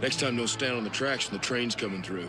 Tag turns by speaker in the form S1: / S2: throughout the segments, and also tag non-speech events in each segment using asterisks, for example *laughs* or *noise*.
S1: Next time, don't stand on the tracks when the train's coming through.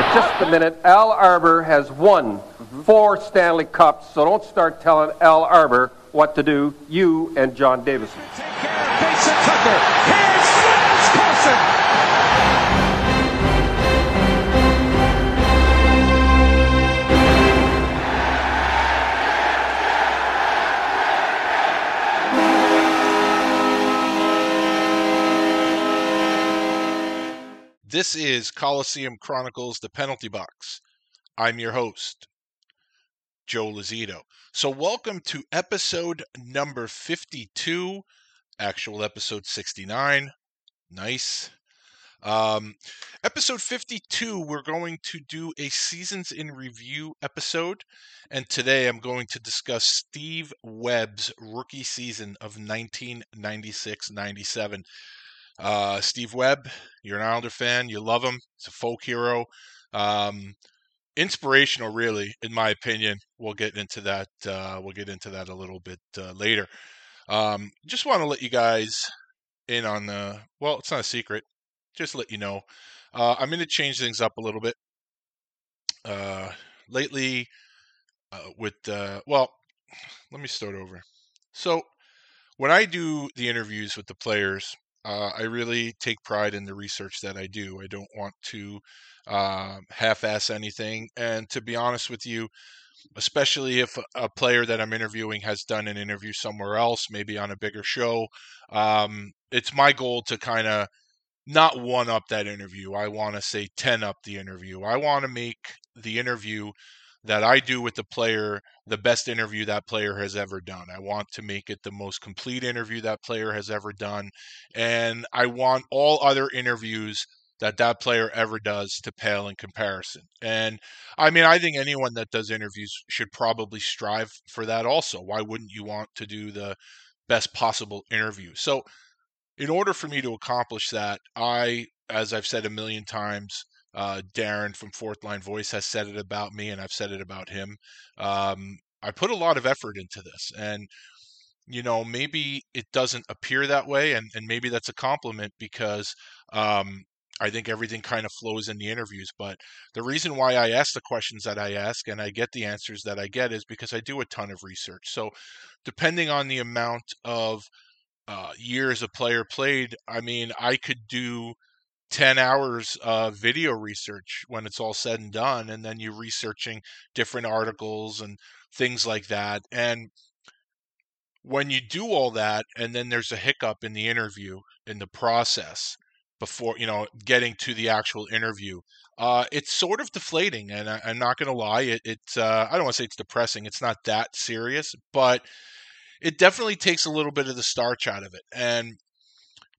S2: But just a minute, Al Arbour has won four Stanley Cups, so don't start telling Al Arbour what to do, you and John Davidson.
S3: Mason Tucker. Here's Franz Carlson.
S4: This is Coliseum Chronicles, the penalty box. I'm your host, Joe Lozito. So, welcome to episode number 52, actual episode 69. Nice. Um, episode 52, we're going to do a seasons in review episode. And today I'm going to discuss Steve Webb's rookie season of 1996 97. Uh, Steve Webb, you're an Islander fan, you love him. He's a folk hero. Um, inspirational, really, in my opinion. We'll get into that. Uh, we'll get into that a little bit uh, later. Um, just want to let you guys in on the. Well, it's not a secret. Just let you know. Uh, I'm going to change things up a little bit. Uh, lately, uh, with well, let me start over. So, when I do the interviews with the players, uh, I really take pride in the research that I do. I don't want to um, half-ass anything, and to be honest with you, especially if a player that I'm interviewing has done an interview somewhere else, maybe on a bigger show, um, it's my goal to kind of not one up that interview. I want to say 10 up the interview. I want to make the interview that I do with the player the best interview that player has ever done. I want to make it the most complete interview that player has ever done. And I want all other interviews that that player ever does to pale in comparison. And I mean, I think anyone that does interviews should probably strive for that also. Why wouldn't you want to do the best possible interview? So, in order for me to accomplish that, I, as I've said a million times, uh, Darren from Fourth Line Voice has said it about me, and I've said it about him. Um, I put a lot of effort into this, and you know, maybe it doesn't appear that way, and, and maybe that's a compliment because um, I think everything kind of flows in the interviews. But the reason why I ask the questions that I ask and I get the answers that I get is because I do a ton of research. So, depending on the amount of uh, years a player played, I mean, I could do 10 hours of video research when it's all said and done and then you're researching different articles and things like that and when you do all that and then there's a hiccup in the interview in the process before you know getting to the actual interview uh, it's sort of deflating and I, am not going to lie it, it's uh, i don't want to say it's depressing it's not that serious but it definitely takes a little bit of the starch out of it and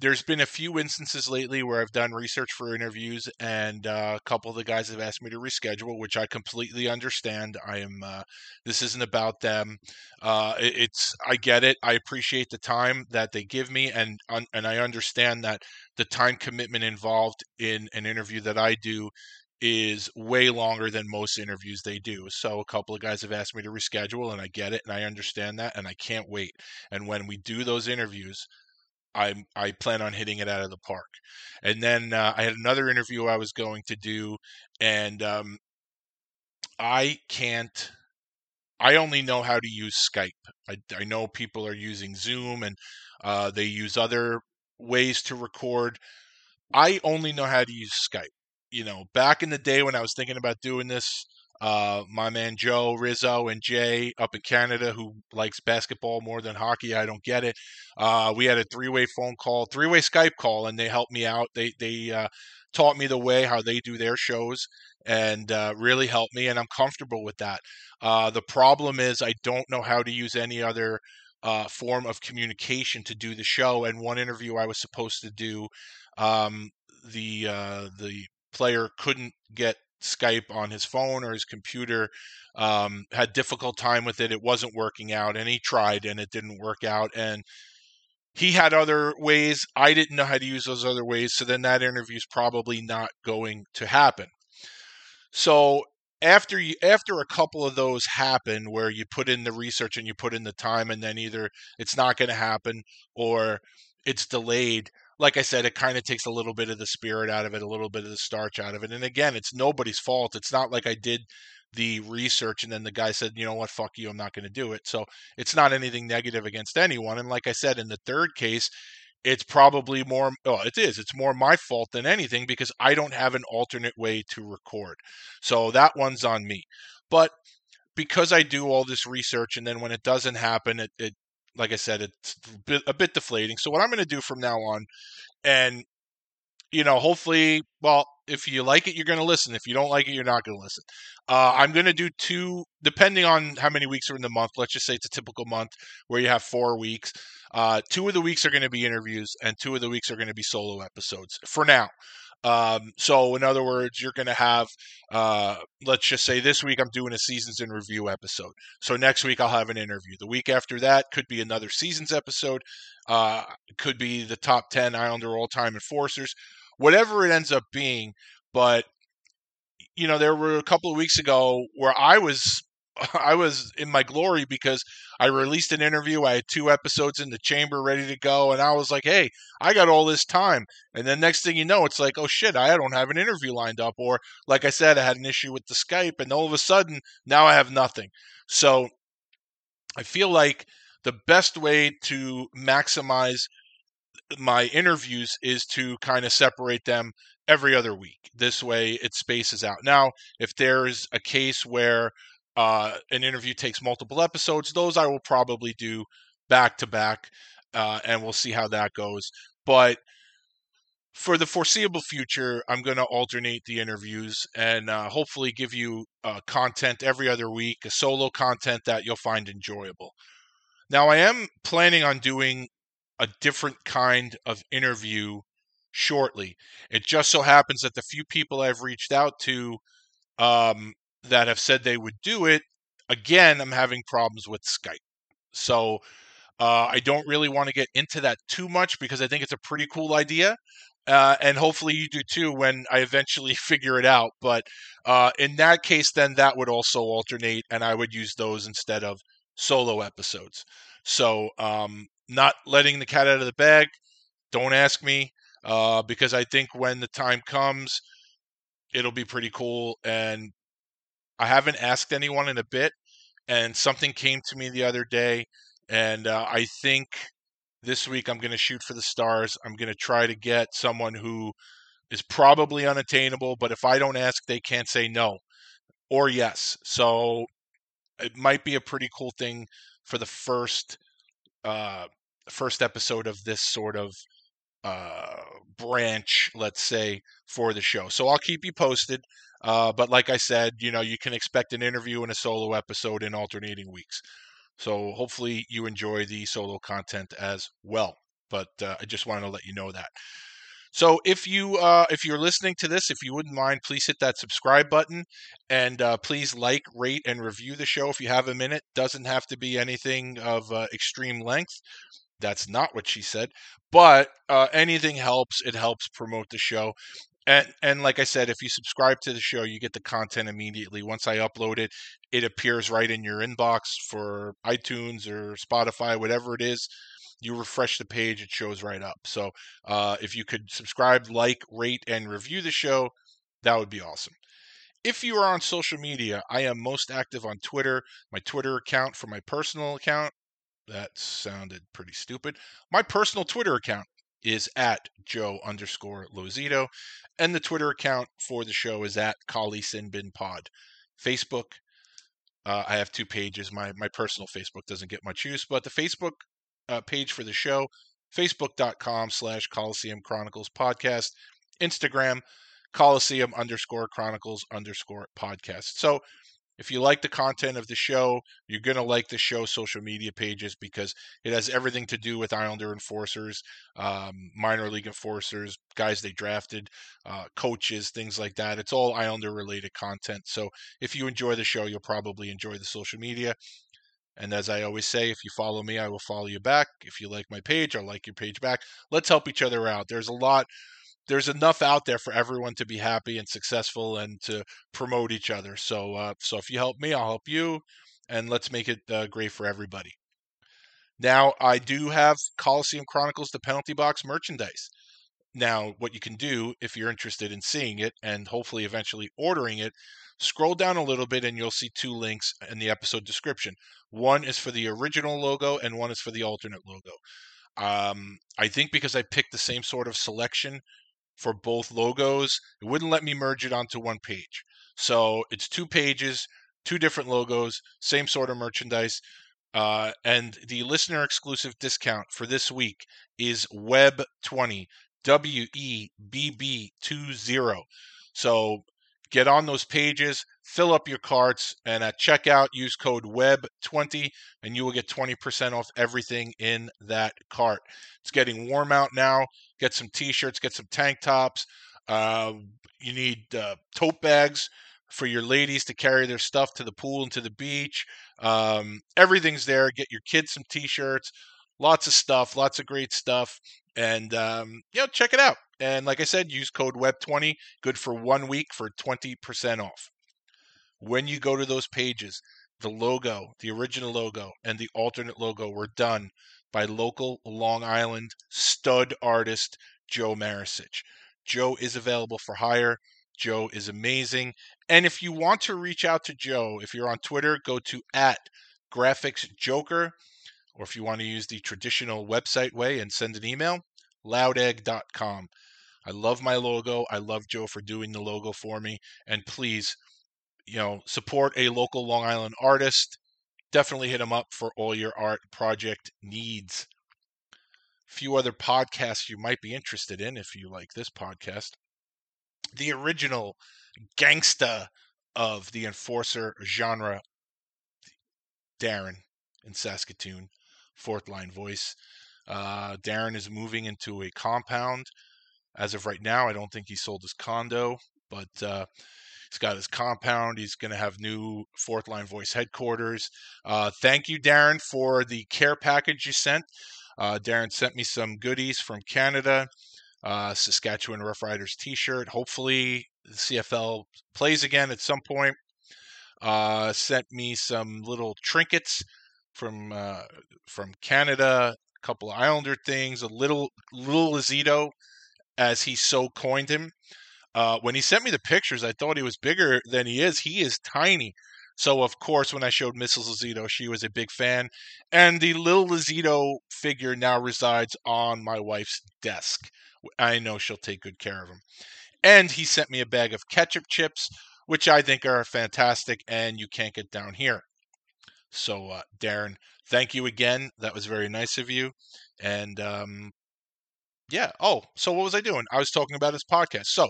S4: there's been a few instances lately where I've done research for interviews, and uh, a couple of the guys have asked me to reschedule, which I completely understand. I am. Uh, this isn't about them. Uh, it, it's. I get it. I appreciate the time that they give me, and and I understand that the time commitment involved in an interview that I do is way longer than most interviews they do. So a couple of guys have asked me to reschedule, and I get it, and I understand that, and I can't wait. And when we do those interviews, I I plan on hitting it out of the park. And then uh, I had another interview I was going to do, and um, I can't. I only know how to use Skype. I, I know people are using Zoom and uh, they use other ways to record. I only know how to use Skype. you know, back in the day when I was thinking about doing this, uh, my man Joe Rizzo and Jay up in Canada, who likes basketball more than hockey, I don't get it. Uh, we had a three-way phone call, three-way Skype call, and they helped me out. They they uh, taught me the way how they do their shows and uh, really helped me, and I'm comfortable with that. Uh, the problem is I don't know how to use any other uh, form of communication to do the show. And one interview I was supposed to do, um, the the player couldn't get Skype on his phone or his computer. Um, had difficult time with it. It wasn't working out, and he tried, and it didn't work out. And he had other ways. I didn't know how to use those other ways. So then that interview is probably not going to happen. So after you after a couple of those happen where you put in the research and you put in the time and then either it's not going to happen or it's delayed like i said it kind of takes a little bit of the spirit out of it a little bit of the starch out of it and again it's nobody's fault it's not like i did the research and then the guy said you know what fuck you i'm not going to do it so it's not anything negative against anyone and like i said in the third case it's probably more oh it is it's more my fault than anything because i don't have an alternate way to record so that one's on me but because i do all this research and then when it doesn't happen it, it like i said it's a bit, deflating. So what i'm going to do from now on and you know hopefully well if you like it you're going to listen. If you don't like it you're not going to listen. Uh, i'm going to do two depending on how many weeks are in the month let's just say it's a typical month where you have four weeks uh, two of the weeks are going to be interviews, and two of the weeks are going to be solo episodes for now. Um, so, in other words, you're going to have, uh, let's just say this week I'm doing a seasons in review episode. So next week I'll have an interview. The week after that could be another seasons episode. Uh, could be the top ten Islander all time enforcers, whatever it ends up being. But you know, there were a couple of weeks ago where I was I was in my glory because I released an interview. I had two episodes in the chamber ready to go, and I was like, "Hey, I got all this time." And then next thing you know, it's like, "Oh shit, I don't have an interview lined up." Or, like I said, I had an issue with the Skype, and all of a sudden, now I have nothing. So, I feel like the best way to maximize my interviews is to kind of separate them every other week. This way, it spaces out. Now, if there's a case where uh, an interview takes multiple episodes. Those I will probably do back to back, uh, and we'll see how that goes. But for the foreseeable future, I'm going to alternate the interviews and uh, hopefully give you uh, content every other week, a solo content that you'll find enjoyable. Now, I am planning on doing a different kind of interview shortly. It just so happens that the few people I've reached out to um, that have said they would do it, again, I'm having problems with Skype. So uh, I don't really want to get into that too much because I think it's a pretty cool idea. Uh, and hopefully you do too when I eventually *laughs* figure it out. But uh, in that case, then that would also alternate, and I would use those instead of solo episodes. So, um, not letting the cat out of the bag. Don't ask me uh, because I think when the time comes, it'll be pretty cool. And I haven't asked anyone in a bit, and something came to me the other day, and uh, I think this week I'm going to shoot for the stars. I'm going to try to get someone who is probably unattainable, but if I don't ask, they can't say no or yes. So it might be a pretty cool thing for the first uh, first episode of this sort of uh, branch, let's say, for the show. So I'll keep you posted. Uh, but like I said, you know, you can expect an interview and a solo episode in alternating weeks. So hopefully you enjoy the solo content as well. But uh, I just wanted to let you know that. So if you uh, if you're listening to this, if you wouldn't mind, please hit that subscribe button and uh, please like, rate, and review the show if you have a minute. Doesn't have to be anything of uh, extreme length. That's not what she said, but uh, anything helps. It helps promote the show. And and like I said, if you subscribe to the show, you get the content immediately. Once I upload it, it appears right in your inbox for iTunes or Spotify, whatever it is. You refresh the page, it shows right up. So uh, if you could subscribe, like, rate, and review the show, that would be awesome. If you are on social media, I am most active on Twitter. My Twitter account for my personal account. That sounded pretty stupid. My personal Twitter account is at Joe underscore Lozito, and the Twitter account for the show is at Kali Sinbin Pod. Facebook, uh, I have two pages. My my personal Facebook doesn't get much use, but the Facebook uh, page for the show, facebook.com slash Coliseum Chronicles Podcast, Instagram, Coliseum underscore Chronicles underscore podcast. So if you like the content of the show, you're going to like the show social media pages because it has everything to do with Islander enforcers, um, minor league enforcers, guys they drafted, uh, coaches, things like that. It's all Islander related content. So if you enjoy the show, you'll probably enjoy the social media. And as I always say, if you follow me, I will follow you back. If you like my page, I'll like your page back. Let's help each other out. There's a lot there's enough out there for everyone to be happy and successful and to promote each other. So, uh, so if you help me, I'll help you, and let's make it uh, great for everybody. Now, I do have Coliseum Chronicles: The Penalty Box merchandise. Now, what you can do if you're interested in seeing it and hopefully eventually ordering it, scroll down a little bit and you'll see two links in the episode description. One is for the original logo and one is for the alternate logo. Um, I think because I picked the same sort of selection for both logos. It wouldn't let me merge it onto one page. So it's two pages, two different logos, same sort of merchandise. Uh, and the listener exclusive discount for this week is Webb20, W E B B 20. So get on those pages, fill up your carts, and at checkout, use code WEBB20 and you will get 20% off everything in that cart. It's getting warm out now. Get some t shirts, get some tank tops. Uh, you need uh, tote bags for your ladies to carry their stuff to the pool and to the beach. Um, everything's there. Get your kids some t shirts. Lots of stuff, lots of great stuff. And, um, you know, check it out. And like I said, use code WEBB20, good for one week for 20% off. When you go to those pages, the logo, the original logo, and the alternate logo were done by local Long Island stud artist Joe Marisich. Joe is available for hire. Joe is amazing. And if you want to reach out to Joe, if you're on Twitter, go to at graphics joker, or if you want to use the traditional website way and send an email, loudegg.com. I love my logo. I love Joe for doing the logo for me. And please, you know, support a local Long Island artist. Definitely hit him up for all your art project needs. A few other podcasts you might be interested in if you like this podcast. The original gangsta of the enforcer genre, Darren in Saskatoon, fourth line voice. Uh, Darren is moving into a compound as of right now, I don't think he sold his condo, but uh, he's got his compound. He's going to have new fourth line voice headquarters. Uh, thank you, Darren, for the care package you sent. Uh, Darren sent me some goodies from Canada, uh, Saskatchewan Roughriders T-shirt. Hopefully, the CFL plays again at some point. Uh, sent me some little trinkets from uh, from Canada, a couple of Islander things, a little little Lozito as he so coined him. Uh, when he sent me the pictures, I thought he was bigger than he is. He is tiny. So, of course, when I showed Mrs. Lozito, she was a big fan. And the little Lozito figure now resides on my wife's desk. I know she'll take good care of him. And he sent me a bag of ketchup chips, which I think are fantastic and you can't get down here. So, uh, Darren, thank you again. That was very nice of you. And um, yeah. Oh, so what was I doing? I was talking about his podcast. So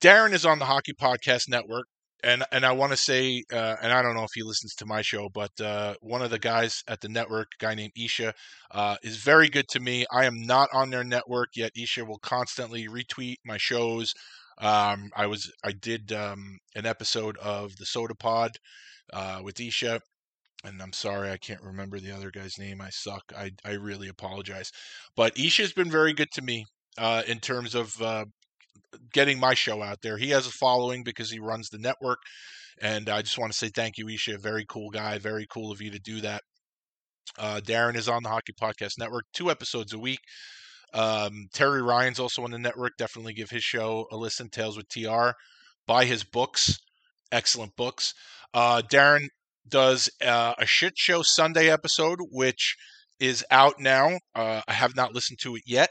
S4: Darren is on the Hockey Podcast Network, and and I want to say, uh, and I don't know if he listens to my show, but uh, one of the guys at the network, guy named Isha, uh, is very good to me. I am not on their network yet. Isha will constantly retweet my shows. Um, I was I did um, an episode of the Soda Pod uh, with Isha and I'm sorry I can't remember the other guy's name. I suck. I I really apologize. But Isha's been very good to me uh, in terms of uh, getting my show out there. He has a following because he runs the network, and I just want to say thank you, Isha. Very cool guy. Very cool of you to do that. Uh, Darren is on the Hockey Podcast Network, two episodes a week. Um, Terry Ryan's also on the network. Definitely give his show a listen. Tales with TR. Buy his books. Excellent books. Uh, Darren does uh, a shit show Sunday episode, which is out now. Uh, I have not listened to it yet.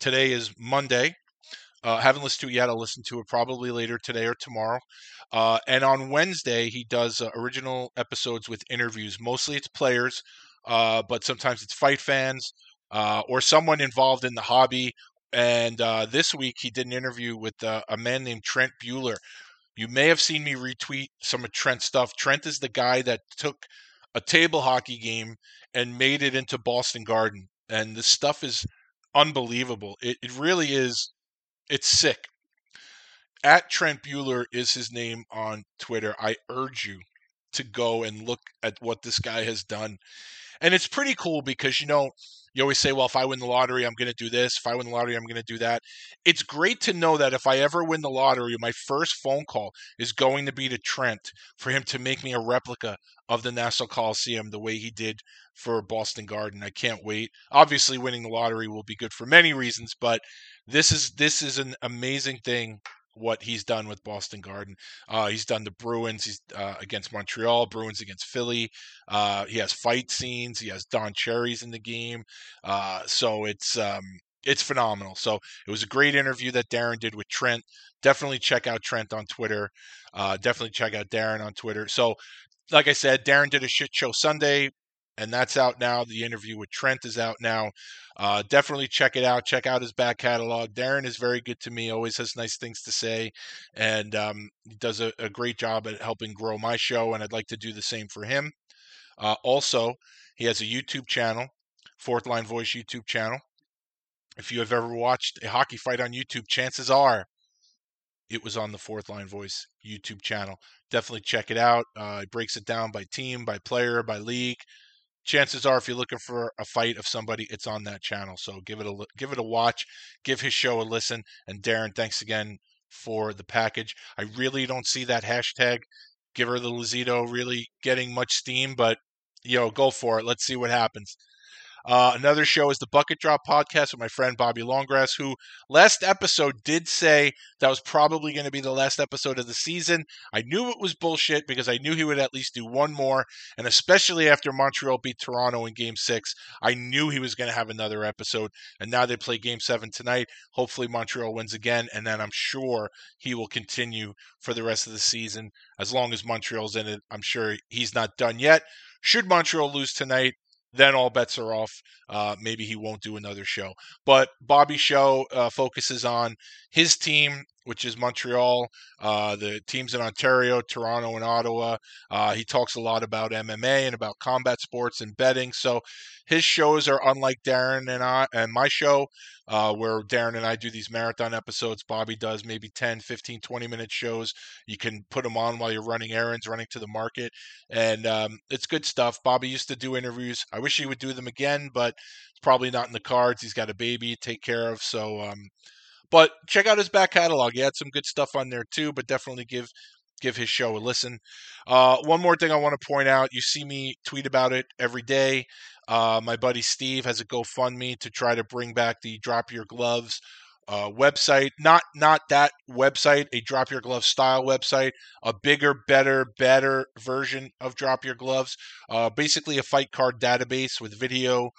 S4: Today is Monday. Uh, haven't listened to it yet. I'll listen to it probably later today or tomorrow. Uh, and on Wednesday, he does uh, original episodes with interviews. Mostly it's players, uh, but sometimes it's fight fans uh, or someone involved in the hobby. And uh, this week, he did an interview with a man named Trent Bueller. You may have seen me retweet some of Trent's stuff. Trent is the guy that took a table hockey game and made it into Boston Garden. And the stuff is unbelievable. It, it really is. It's sick. At Trent Bueller is his name on Twitter. I urge you to go and look at what this guy has done. And it's pretty cool because, you know, you always say, well, if I win the lottery, I'm going to do this. If I win the lottery, I'm going to do that. It's great to know that if I ever win the lottery, my first phone call is going to be to Trent for him to make me a replica of the Nassau Coliseum the way he did for Boston Garden. I can't wait. Obviously, winning the lottery will be good for many reasons, but this is this is an amazing thing what he's done with Boston Garden. Uh, he's done the Bruins. He's uh, against Montreal. Bruins against Philly. Uh, he has fight scenes. He has Don Cherry's in the game. Uh, so it's um, it's phenomenal. So it was a great interview that Darren did with Trent. Definitely check out Trent on Twitter. Uh, definitely check out Darren on Twitter. So, like I said, Darren did a shit show Sunday and that's out now. The interview with Trent is out now. Uh, definitely check it out. Check out his back catalog. Darren is very good to me. Always has nice things to say, and um, he does a, a, great job at helping grow my show. And I'd like to do the same for him. Uh, also, he has a YouTube channel, Fourth Line Voice YouTube channel. If you have ever watched a hockey fight on YouTube, chances are it was on the Fourth Line Voice YouTube channel. Definitely check it out. Uh, it breaks it down by team, by player, by league chances are if you're looking for a fight of somebody it's on that channel. So give it a give it a watch give his show a listen. And darren thanks again for the package. I really don't see that hashtag give her the lozito really getting much steam but you know go for it. Let's see what happens uh, another show is the Bucket Drop podcast with my friend Bobby Longgrass, who last episode did say that was probably going to be the last episode of the season. I knew it was bullshit because I knew he would at least do one more, and especially after Montreal beat Toronto in Game Six, I knew he was going to have another episode. And now they play Game Seven tonight. Hopefully Montreal wins again, and then I'm sure he will continue for the rest of the season as long as Montreal's in it. I'm sure he's not done yet. Should Montreal lose tonight, then all bets are off. Uh, maybe he won't do another show. But Bobby's show uh, focuses on his team, which is Montreal, uh, the teams in Ontario, Toronto, and Ottawa. Uh, he talks a lot about MMA and about combat sports and betting. So his shows are unlike Darren and I and my show, uh, where Darren and I do these marathon episodes. Bobby does maybe 10, 15, 20 minute shows. You can put them on while you're running errands, running to the market, and um, it's good stuff. Bobby used to do interviews. I wish he would do them again, but it's probably not in the cards. He's got a baby to take care of, so. Um, but check out his back catalog. He had some good stuff on there too, but definitely give give his show a listen. Uh, one more thing I want to point out: you see me tweet about it every day. Uh, my buddy Steve has a GoFundMe to try to bring back the Drop Your Gloves uh, website. Not not that website, a Drop Your Gloves style website, a bigger, better, better version of Drop Your Gloves. Uh, basically, a fight card database with video.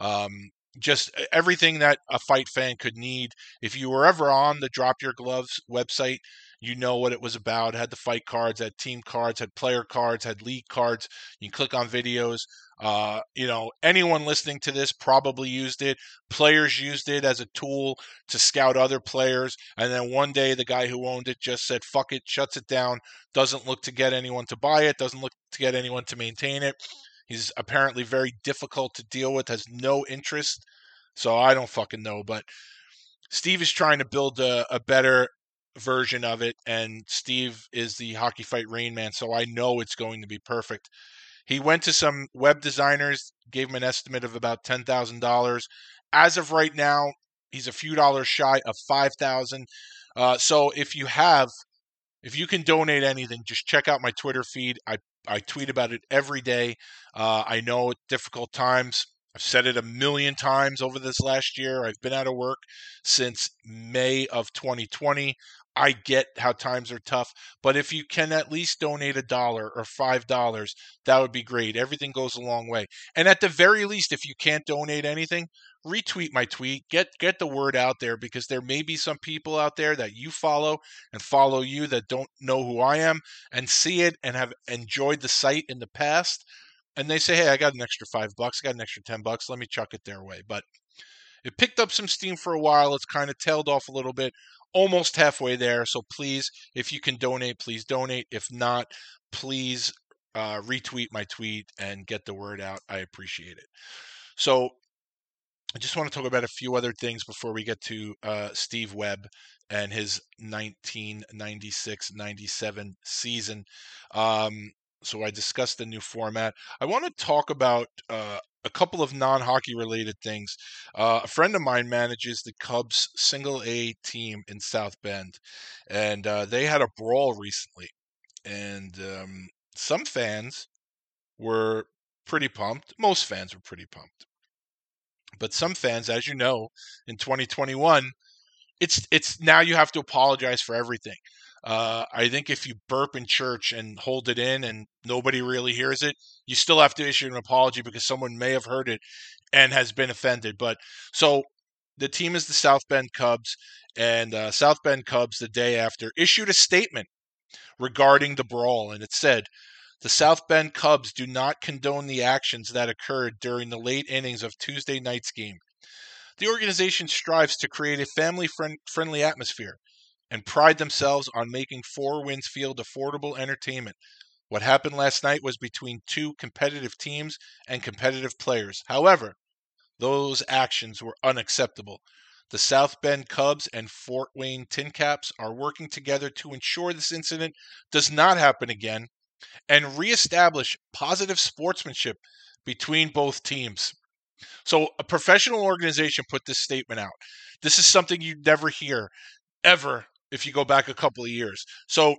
S4: Um, just everything that a fight fan could need. If you were ever on the Drop Your Gloves website, you know what it was about. It had the fight cards, had team cards, had player cards, had league cards. You can click on videos. Uh, you know, anyone listening to this probably used it. Players used it as a tool to scout other players. And then one day, the guy who owned it just said, fuck it, shuts it down, doesn't look to get anyone to buy it, doesn't look to get anyone to maintain it. He's apparently very difficult to deal with, has no interest. So I don't fucking know. But Steve is trying to build a, a better version of it, and Steve is the hockey fight rain man, so I know it's going to be perfect. He went to some web designers, gave him an estimate of about ten thousand dollars. As of right now, he's a few dollars shy of five thousand. Uh, so if you have, if you can donate anything, just check out my Twitter feed. I I tweet about it every day. Uh, I know difficult times. I've said it a million times over this last year. I've been out of work since May of 2020. I get how times are tough, but if you can at least donate a dollar or five dollars, that would be great. Everything goes a long way. And at the very least, if you can't donate anything, retweet my tweet. Get get the word out there because there may be some people out there that you follow and follow you that don't know who I am and see it and have enjoyed the site in the past. And they say, Hey, I got an extra five bucks, I got an extra ten bucks, let me chuck it their way. But it picked up some steam for a while. It's kind of tailed off a little bit, almost halfway there. So please, if you can donate, please donate. If not, please uh, retweet my tweet and get the word out. I appreciate it. So I just want to talk about a few other things before we get to uh, Steve Webb and his 1996 97 season. Um, so I discussed the new format. I want to talk about uh, a couple of non-hockey related things. Uh, a friend of mine manages the Cubs single A team in South Bend, and uh, they had a brawl recently, and um, some fans were pretty pumped. Most fans were pretty pumped, but some fans, as you know, in 2021, it's it's now you have to apologize for everything. Uh, I think if you burp in church and hold it in and nobody really hears it, you still have to issue an apology because someone may have heard it and has been offended. But so the team is the South Bend Cubs, and uh, South Bend Cubs the day after issued a statement regarding the brawl, and it said. The South Bend Cubs do not condone the actions that occurred during the late innings of Tuesday night's game. The organization strives to create a family friendly atmosphere and pride themselves on making Four Winds Field affordable entertainment. What happened last night was between two competitive teams and competitive players. However, those actions were unacceptable. The South Bend Cubs and Fort Wayne TinCaps are working together to ensure this incident does not happen again and reestablish positive sportsmanship between both teams. So, a professional organization put this statement out. This is something you never hear ever if you go back a couple of years. So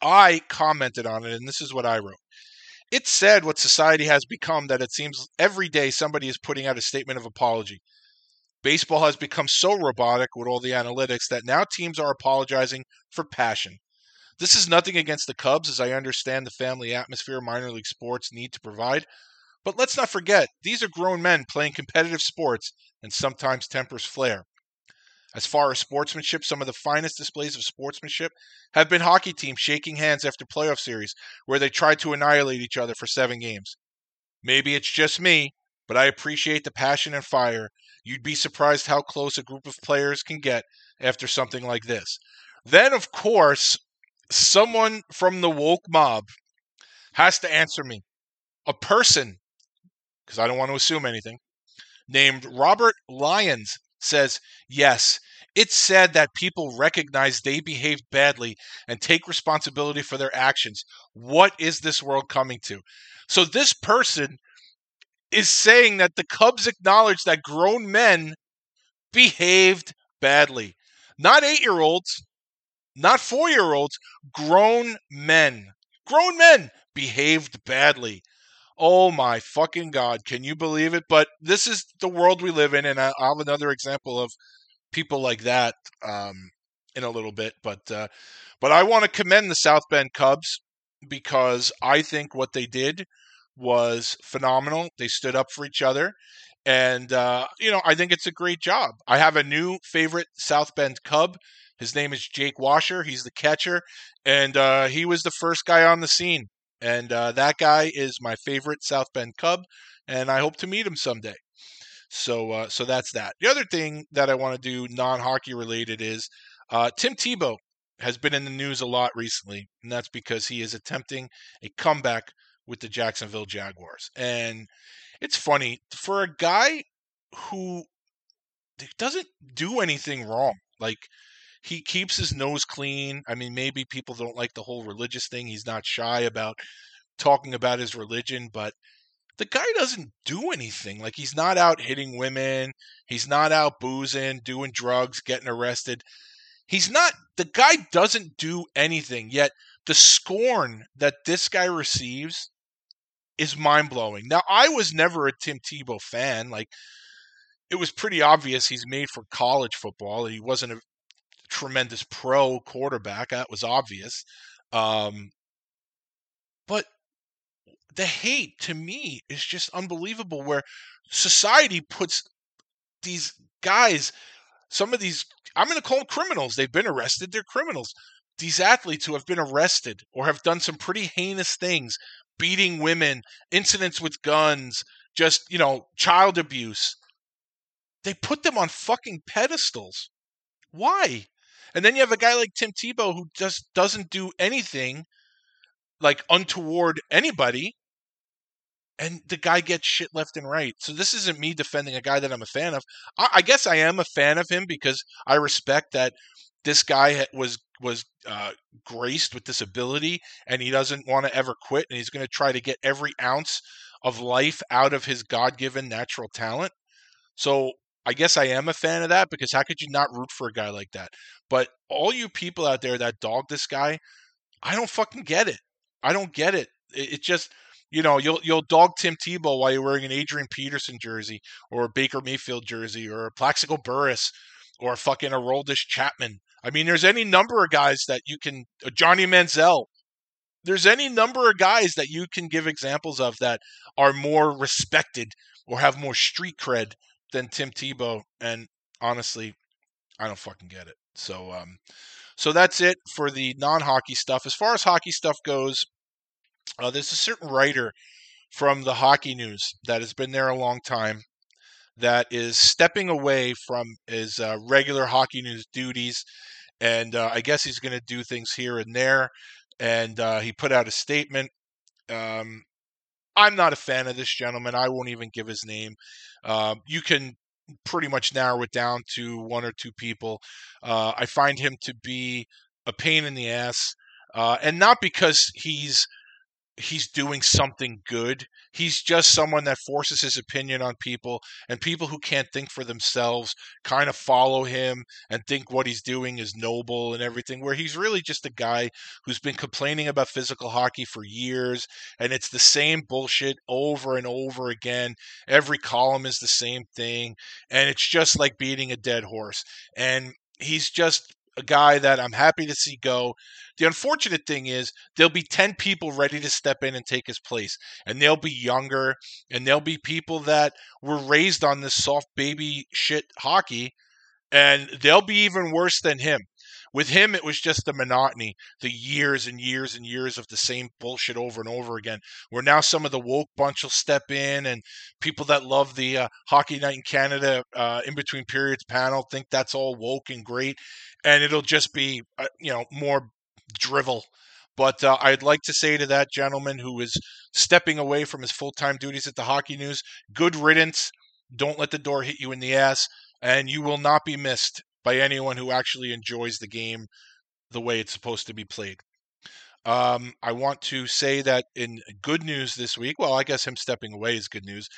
S4: I commented on it, and this is what I wrote. It said what society has become that it seems every day somebody is putting out a statement of apology. Baseball has become so robotic with all the analytics that now teams are apologizing for passion. This is nothing against the Cubs, as I understand the family atmosphere minor league sports need to provide. But let's not forget, these are grown men playing competitive sports, and sometimes tempers flare. As far as sportsmanship, some of the finest displays of sportsmanship have been hockey teams shaking hands after playoff series where they tried to annihilate each other for seven games. Maybe it's just me, but I appreciate the passion and fire. You'd be surprised how close a group of players can get after something like this. Then, of course, someone from the woke mob has to answer me. A person, because I don't want to assume anything, named Robert Lyons says, yes, it's said that people recognize they behaved badly and take responsibility for their actions. What is this world coming to? So this person is saying that the Cubs acknowledge that grown men behaved badly. Not eight year olds, not four year olds, grown men. Grown men behaved badly. Oh my fucking god, can you believe it? But this is the world we live in, and I'll have another example of people like that um, in a little bit. But uh, but I want to commend the South Bend Cubs because I think what they did was phenomenal. They stood up for each other, and uh, you know I think it's a great job. I have a new favorite South Bend Cub. His name is Jake Washer. He's the catcher, and uh, he was the first guy on the scene. And uh, that guy is my favorite South Bend Cub, and I hope to meet him someday. So, uh, so that's that. The other thing that I want to do, non-hockey related, is uh, Tim Tebow has been in the news a lot recently, and that's because he is attempting a comeback with the Jacksonville Jaguars. And it's funny for a guy who doesn't do anything wrong. Like he keeps his nose clean. I mean, maybe people don't like the whole religious thing. He's not shy about talking about his religion, but the guy doesn't do anything. Like he's not out hitting women, he's not out boozing, doing drugs, getting arrested. He's not the guy doesn't do anything. Yet the scorn that this guy receives is mind-blowing. Now, I was never a Tim Tebow fan. Like it was pretty obvious he's made for college football. He wasn't a tremendous pro quarterback. That was obvious. Um, but the hate to me is just unbelievable where society puts these guys, some of these, I'm going to call them criminals. They've been arrested, they're criminals. These athletes who have been arrested or have done some pretty heinous things, beating women, incidents with guns, just, you know, child abuse. They put them on fucking pedestals. Why? And then you have a guy like Tim Tebow who just doesn't do anything like untoward anybody and the guy gets shit left and right. So this isn't me defending a guy that I'm a fan of. I, I guess I am a fan of him because I respect that this guy was was uh, graced with this ability, and he doesn't want to ever quit, and he's going to try to get every ounce of life out of his God given natural talent. So I guess I am a fan of that because how could you not root for a guy like that? But all you people out there that dog this guy, I don't fucking get it. I don't get it. It, it just you know, you'll you'll dog Tim Tebow while you're wearing an Adrian Peterson jersey or a Baker Mayfield jersey or a Plaxico Burress or fucking Aroldis Chapman. I mean, there's any number of guys that you can uh, Johnny Manziel. There's any number of guys that you can give examples of that are more respected or have more street cred than Tim Tebow. And honestly, I don't fucking get it. So, um, so that's it for the non-hockey stuff. As far as hockey stuff goes, uh, there's a certain writer from the Hockey News that has been there a long time that is stepping away from his uh, regular Hockey News duties. And uh, I guess he's going to do things here and there. And uh, he put out a statement. Um, I'm not a fan of this gentleman. I won't even give his name. Um, you can pretty much narrow it down to one or two people. Uh, I find him to be a pain in the ass. Uh, and not because he's he's doing something good. He's just someone that forces his opinion on people, and people who can't think for themselves kind of follow him and think what he's doing is noble and everything. Where he's really just a guy who's been complaining about physical hockey for years, and it's the same bullshit over and over again. Every column is the same thing, and it's just like beating a dead horse. And he's just a guy that I'm happy to see go. The unfortunate thing is there'll be 10 people ready to step in and take his place. And they'll be younger and there'll be people that were raised on this soft baby shit hockey and they'll be even worse than him. With him, it was just the monotony, the years and years and years of the same bullshit over and over again. Where now some of the woke bunch will step in, and people that love the uh, Hockey Night in Canada uh, in between periods panel think that's all woke and great, and it'll just be uh, you know more drivel. But uh, I'd like to say to that gentleman who is stepping away from his full time duties at the Hockey News, good riddance. Don't let the door hit you in the ass, and you will not be missed by anyone who actually enjoys the game the way it's supposed to be played. Um, I want to say that in good news this week, well, I guess him stepping away is good news.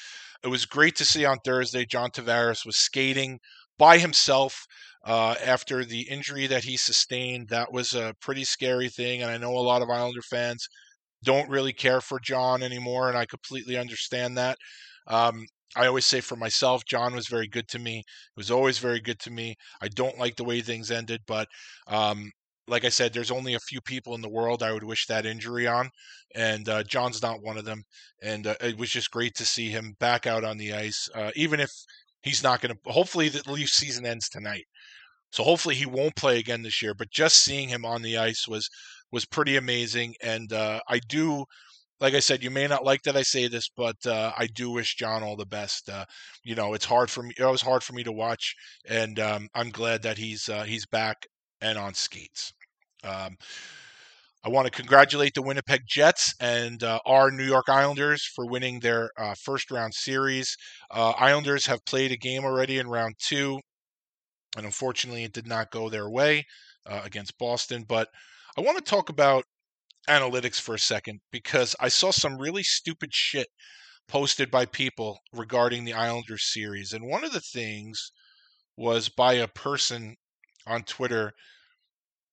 S4: It was great to see on Thursday John Tavares was skating by himself uh, after the injury that he sustained. That was a pretty scary thing, and I know a lot of Islander fans don't really care for John anymore, and I completely understand that. Um, I always say for myself, John was very good to me. He was always very good to me. I don't like the way things ended, but um, like I said, there's only a few people in the world I would wish that injury on, and uh, John's not one of them. And uh, it was just great to see him back out on the ice, uh, even if he's not going to. Hopefully, the Leaf season ends tonight, so hopefully he won't play again this year. But just seeing him on the ice was was pretty amazing, and uh, I do like I said, you may not like that I say this, but uh, I do wish John all the best. Uh, you know, it's hard for me. It was hard for me to watch, and um, I'm glad that he's uh, he's back and on skates. Um, I want to congratulate the Winnipeg Jets and uh, our New York Islanders for winning their uh, first round series. Uh, Islanders have played a game already in round two, and unfortunately, it did not go their way against Boston. But I want to talk about analytics for a second because I saw some really stupid shit posted by people regarding the Islanders series. And one of the things was by a person on Twitter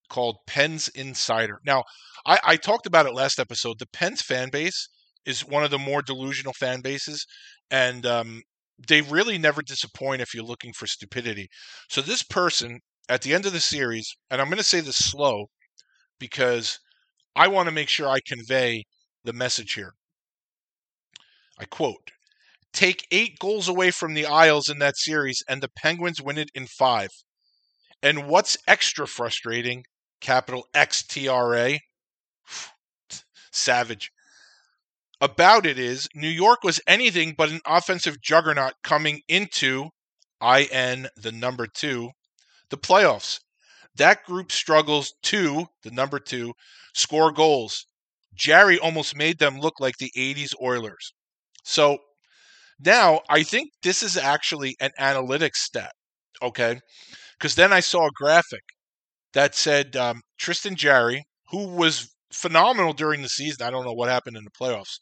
S4: called Pens Insider. Now, I, I talked about it last episode. The Pens fan base is one of the more delusional fan bases. And um, they really never disappoint if you're looking for stupidity. So this person at the end of the series, and I'm going to say this slow because I want to make sure I convey the message here. I quote Take eight goals away from the Isles in that series, and the Penguins win it in five. And what's extra frustrating, capital XTRA, savage, about it is New York was anything but an offensive juggernaut coming into IN, the number two, the playoffs. That group struggles to, the number two, score goals. Jarry almost made them look like the 80s Oilers. So now I think this is actually an analytics stat, okay? Because then I saw a graphic that said um, Tristan Jarry, who was phenomenal during the season. I don't know what happened in the playoffs.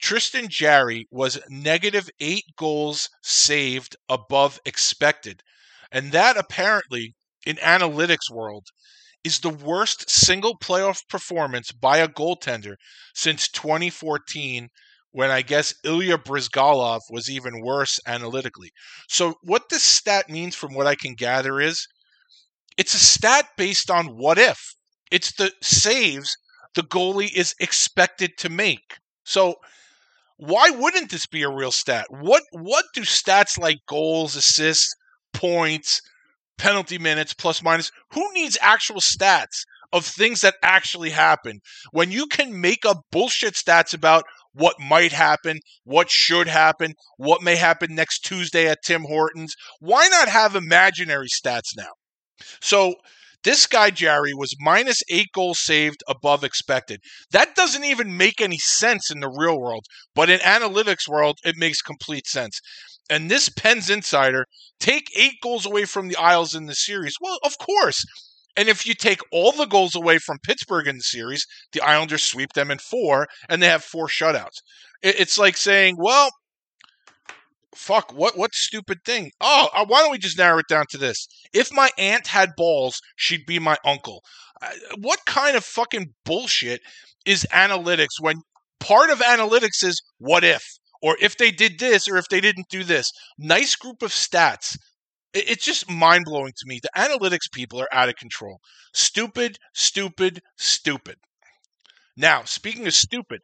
S4: Tristan Jarry was negative eight goals saved above expected. And that apparently, in analytics world, is the worst single playoff performance by a goaltender since 2014 when I guess Ilya Bryzgalov was even worse analytically. So what this stat means from what I can gather is it's a stat based on what if. It's the saves the goalie is expected to make. So why wouldn't this be a real stat? What what do stats like goals, assists, points, penalty minutes, plus minus, who needs actual stats of things that actually happen when you can make up bullshit stats about what might happen, what should happen, what may happen next Tuesday at Tim Hortons? Why not have imaginary stats now? So this guy, Jarry, was minus eight goals saved above expected. That doesn't even make any sense in the real world, but in analytics world, it makes complete sense. And this Pens insider take eight goals away from the Isles in the series. Well, of course. And if you take all the goals away from Pittsburgh in the series, the Islanders sweep them in four, and they have four shutouts. It's like saying, well, fuck, what what stupid thing? Oh, uh, why don't we just narrow it down to this? If my aunt had balls, she'd be my uncle. Uh, what kind of fucking bullshit is analytics when part of analytics is what if? Or if they did this, or if they didn't do this. Nice group of stats. It's just mind blowing to me. The analytics people are out of control. Stupid, stupid, stupid. Now, speaking of stupid,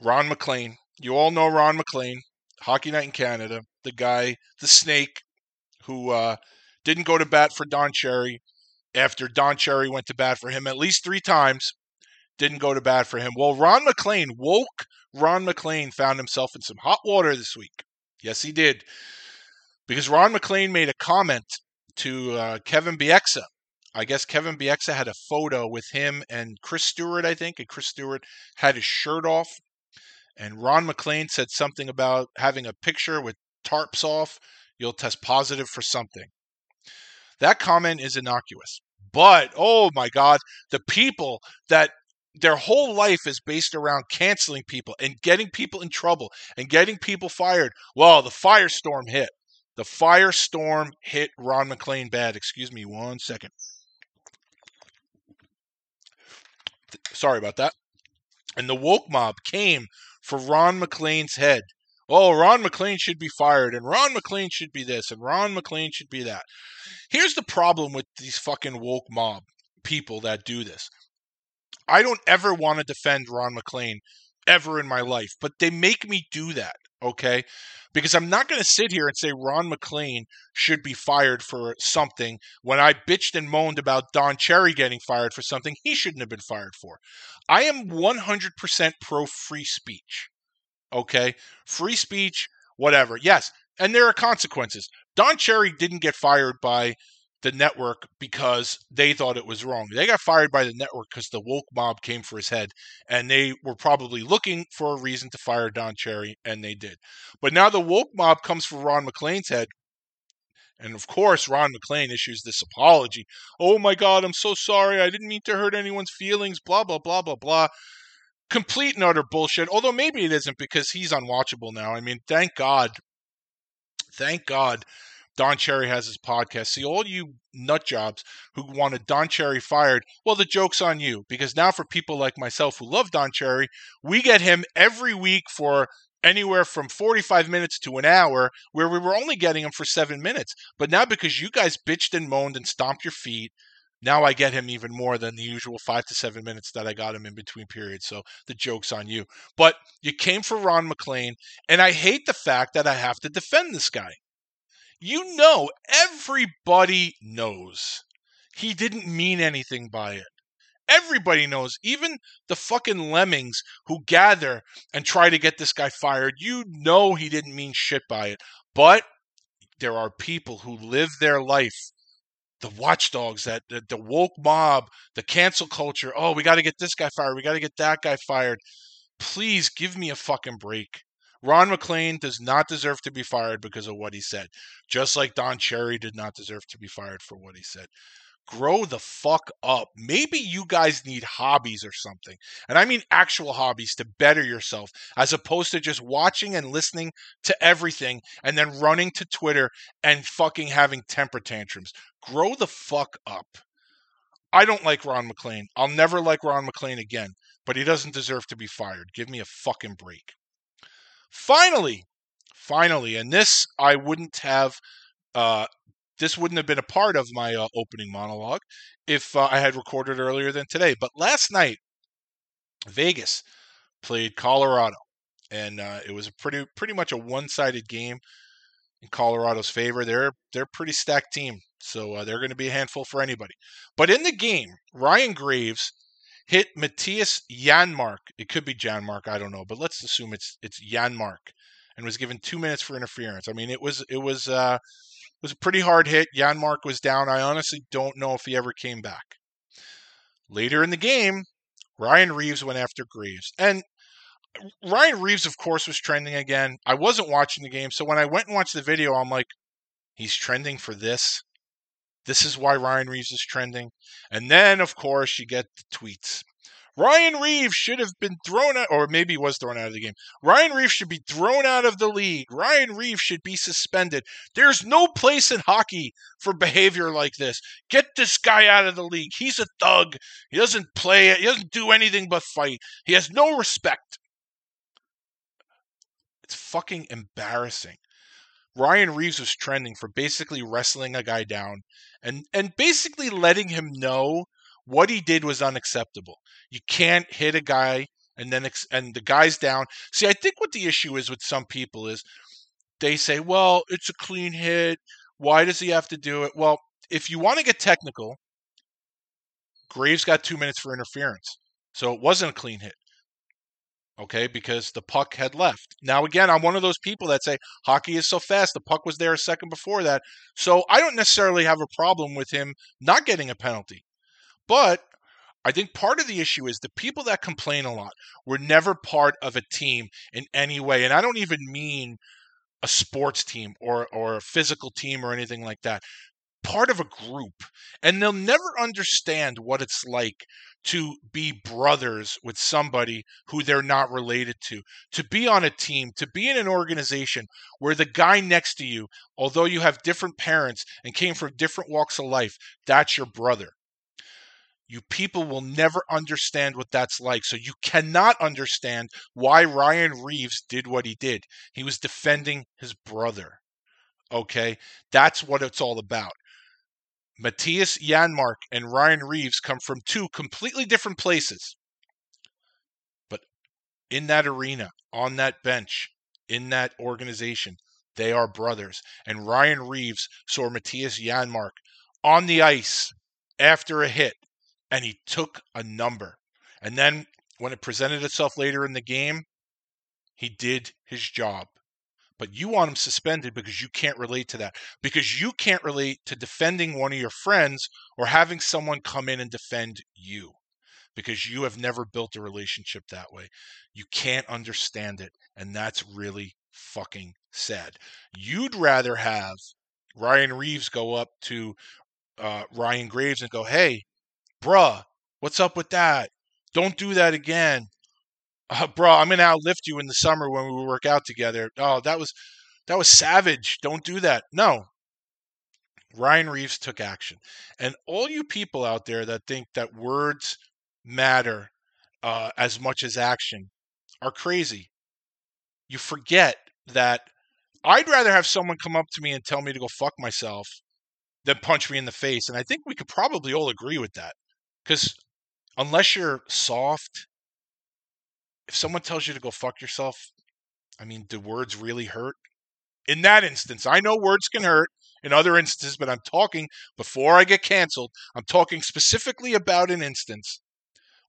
S4: Ron MacLean. You all know Ron MacLean. Hockey Night in Canada, the guy, the snake, who uh, didn't go to bat for Don Cherry after Don Cherry went to bat for him at least three times, didn't go to bat for him. Well, Ron MacLean, woke Ron MacLean, found himself in some hot water this week. Yes, he did. Because Ron MacLean made a comment to uh, Kevin Bieksa. I guess Kevin Bieksa had a photo with him and Chris Stewart, I think, and Chris Stewart had his shirt off and Ron MacLean said something about having a picture with tarps off, you'll test positive for something. That comment is innocuous. But, oh my God, the people that their whole life is based around canceling people and getting people in trouble and getting people fired. Well, the firestorm hit. The firestorm hit Ron MacLean bad. Excuse me one second. Sorry about that. And the woke mob came for Ron MacLean's head. Oh, Ron MacLean should be fired, and Ron MacLean should be this, and Ron MacLean should be that. Here's the problem with these fucking woke mob people that do this. I don't ever want to defend Ron MacLean ever in my life, but they make me do that, okay? Because I'm not going to sit here and say Ron MacLean should be fired for something when I bitched and moaned about Don Cherry getting fired for something he shouldn't have been fired for. I am 100% pro free speech, okay? Free speech, whatever. Yes, and there are consequences. Don Cherry didn't get fired by the network because they thought it was wrong. They got fired by the network because the woke mob came for his head, and they were probably looking for a reason to fire Don Cherry, and they did. But now the woke mob comes for Ron MacLean's head. And of course, Ron MacLean issues this apology. Oh my God, I'm so sorry. I didn't mean to hurt anyone's feelings. Blah, blah, blah, blah, blah. Complete and utter bullshit. Although maybe it isn't because he's unwatchable now. I mean, thank God. Thank God Don Cherry has his podcast. See, all you nut jobs who wanted Don Cherry fired, well, the joke's on you because now for people like myself who love Don Cherry, we get him every week for anywhere from 45 minutes to an hour where we were only getting him for seven minutes. But now because you guys bitched and moaned and stomped your feet, now I get him even more than the usual five to seven minutes that I got him in between periods. So the joke's on you. But you came for Ron MacLean, and I hate the fact that I have to defend this guy. You know, everybody knows he didn't mean anything by it. Everybody knows, even the fucking lemmings who gather and try to get this guy fired, you know he didn't mean shit by it. But there are people who live their life, the watchdogs, that the, the woke mob, the cancel culture. Oh, we got to get this guy fired. We got to get that guy fired. Please give me a fucking break. Ron MacLean does not deserve to be fired because of what he said, just like Don Cherry did not deserve to be fired for what he said grow the fuck up. Maybe you guys need hobbies or something. And I mean actual hobbies to better yourself as opposed to just watching and listening to everything and then running to Twitter and fucking having temper tantrums. Grow the fuck up. I don't like Ron MacLean. I'll never like Ron MacLean again, but he doesn't deserve to be fired. Give me a fucking break. Finally, finally, and this I wouldn't have uh, this wouldn't have been a part of my uh, opening monologue if uh, I had recorded earlier than today. But last night, Vegas played Colorado, and uh, it was a pretty pretty much a one-sided game in Colorado's favor. They're they're pretty stacked team, so uh, they're going to be a handful for anybody. But in the game, Ryan Graves hit Mattias Janmark. It could be Janmark, I don't know, but let's assume it's it's Janmark, and was given two minutes for interference. I mean, it was it was uh, it was a pretty hard hit. Janmark was down. I honestly don't know if he ever came back. Later in the game, Ryan Reaves went after Graves, And Ryan Reaves, of course, was trending again. I wasn't watching the game, so when I went and watched the video, I'm like, he's trending for this. This is why Ryan Reaves is trending. And then, of course, you get the tweets. Ryan Reaves should have been thrown out, or maybe was thrown out of the game. Ryan Reaves should be thrown out of the league. Ryan Reaves should be suspended. There's no place in hockey for behavior like this. Get this guy out of the league. He's a thug. He doesn't play. He doesn't do anything but fight. He has no respect. It's fucking embarrassing. Ryan Reaves was trending for basically wrestling a guy down and and basically letting him know what he did was unacceptable. You can't hit a guy and then ex- and the guy's down. See, I think what the issue is with some people is they say, "Well, it's a clean hit. Why does he have to do it?" Well, if you want to get technical, Graves got 2 minutes for interference. So it wasn't a clean hit. Okay, because the puck had left. Now, again, I'm one of those people that say hockey is so fast. The puck was there a second before that. So I don't necessarily have a problem with him not getting a penalty. But I think part of the issue is the people that complain a lot were never part of a team in any way. And I don't even mean a sports team or, or a physical team or anything like that. Part of a group. And they'll never understand what it's like to be brothers with somebody who they're not related to, to be on a team, to be in an organization where the guy next to you, although you have different parents and came from different walks of life, that's your brother. You people will never understand what that's like. So you cannot understand why Ryan Reaves did what he did. He was defending his brother. Okay? That's what it's all about. Mattias Janmark and Ryan Reaves come from two completely different places. But in that arena, on that bench, in that organization, they are brothers. And Ryan Reaves saw Mattias Janmark on the ice after a hit and he took a number. And then when it presented itself later in the game, he did his job. But you want him suspended because you can't relate to that. Because you can't relate to defending one of your friends or having someone come in and defend you. Because you have never built a relationship that way. You can't understand it. And that's really fucking sad. You'd rather have Ryan Reaves go up to uh, Ryan Graves and go, hey, bruh, what's up with that? Don't do that again. Uh, bro, I'm gonna outlift you in the summer when we work out together. Oh, that was that was savage. Don't do that. No. Ryan Reaves took action. And all you people out there that think that words matter uh, as much as action are crazy. you forget that I'd rather have someone come up to me and tell me to go fuck myself than punch me in the face. And I think we could probably all agree with that. Because unless you're soft, if someone tells you to go fuck yourself, I mean, do words really hurt? In that instance, I know words can hurt in other instances, but I'm talking before I get canceled, I'm talking specifically about an instance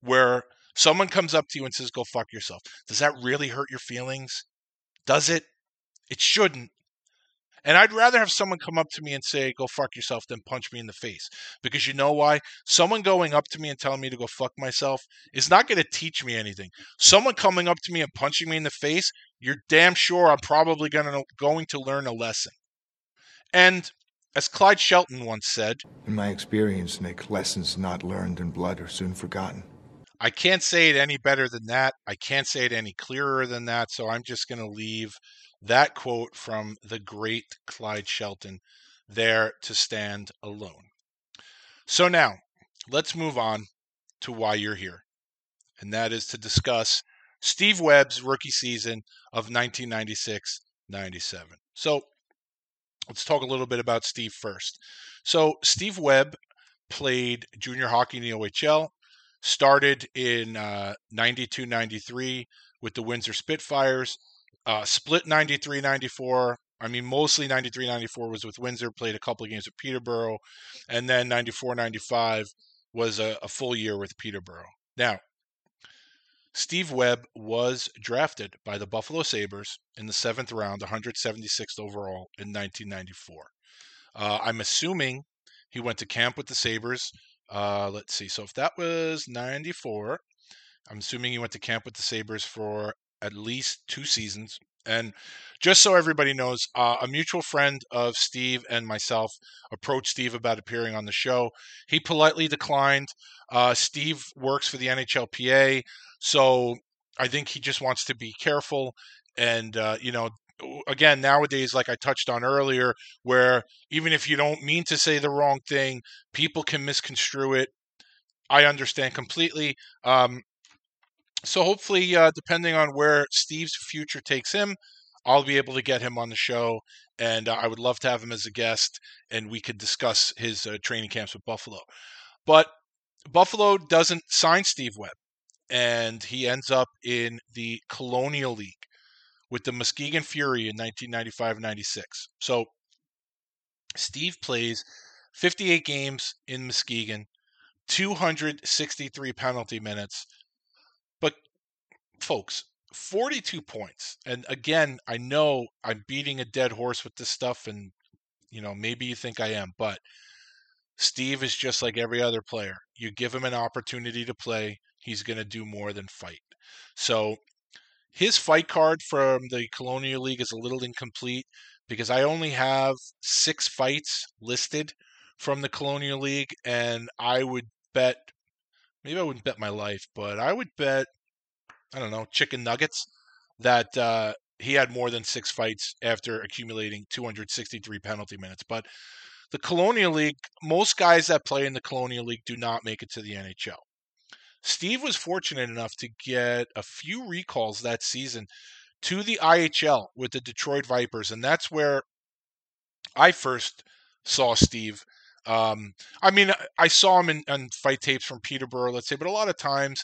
S4: where someone comes up to you and says, go fuck yourself. Does that really hurt your feelings? Does it? It shouldn't. And I'd rather have someone come up to me and say, go fuck yourself than punch me in the face. Because you know why? Someone going up to me and telling me to go fuck myself is not going to teach me anything. Someone coming up to me and punching me in the face, you're damn sure I'm probably going to, going to learn a lesson. And as Clyde Shelton once said,
S5: In my experience, Nick, lessons not learned in blood are soon forgotten.
S4: I can't say it any better than that. I can't say it any clearer than that. So I'm just going to leave that quote from the great Clyde Shelton there to stand alone. So now let's move on to why you're here. And that is to discuss Steve Webb's rookie season of 1996 97. So let's talk a little bit about Steve first. So Steve Webb played junior hockey in the OHL, started in uh, 92 93 with the Windsor Spitfires, uh, split 93 94. I mean, mostly 93 94 was with Windsor, played a couple of games with Peterborough, and then 94 95 was a, a full year with Peterborough. Now, Steve Webb was drafted by the Buffalo Sabres in the seventh round, 176th overall in 1994. Uh, I'm assuming he went to camp with the Sabres. Uh, let's see. So if that was 94, I'm assuming he went to camp with the Sabres for at least two seasons. And just so everybody knows, uh, a mutual friend of Steve and myself approached Steve about appearing on the show. He politely declined. Uh, Steve works for the NHLPA, so I think he just wants to be careful. And, uh, you know, again, nowadays, like I touched on earlier, where even if you don't mean to say the wrong thing, people can misconstrue it. I understand completely. Um, so hopefully, uh, depending on where Steve's future takes him, I'll be able to get him on the show, and uh, I would love to have him as a guest, and we could discuss his uh, training camps with Buffalo. But Buffalo doesn't sign Steve Webb, and he ends up in the Colonial League with the Muskegon Fury in 1995-96. So Steve plays 58 games in Muskegon, 263 penalty minutes folks, 42 points. And again, I know I'm beating a dead horse with this stuff, and, you know, maybe you think I am, but Steve is just like every other player. You give him an opportunity to play, he's going to do more than fight. So his fight card from the Colonial League is a little incomplete because I only have six fights listed from the Colonial League, and I would bet maybe I wouldn't bet my life, but I would bet I don't know, chicken nuggets that uh, he had more than six fights after accumulating 263 penalty minutes. But the Colonial League, most guys that play in the Colonial League do not make it to the NHL. Steve was fortunate enough to get a few recalls that season to the IHL with the Detroit Vipers, and that's where I first saw Steve. Um, I mean, I saw him in, in fight tapes from Peterborough, let's say, but a lot of times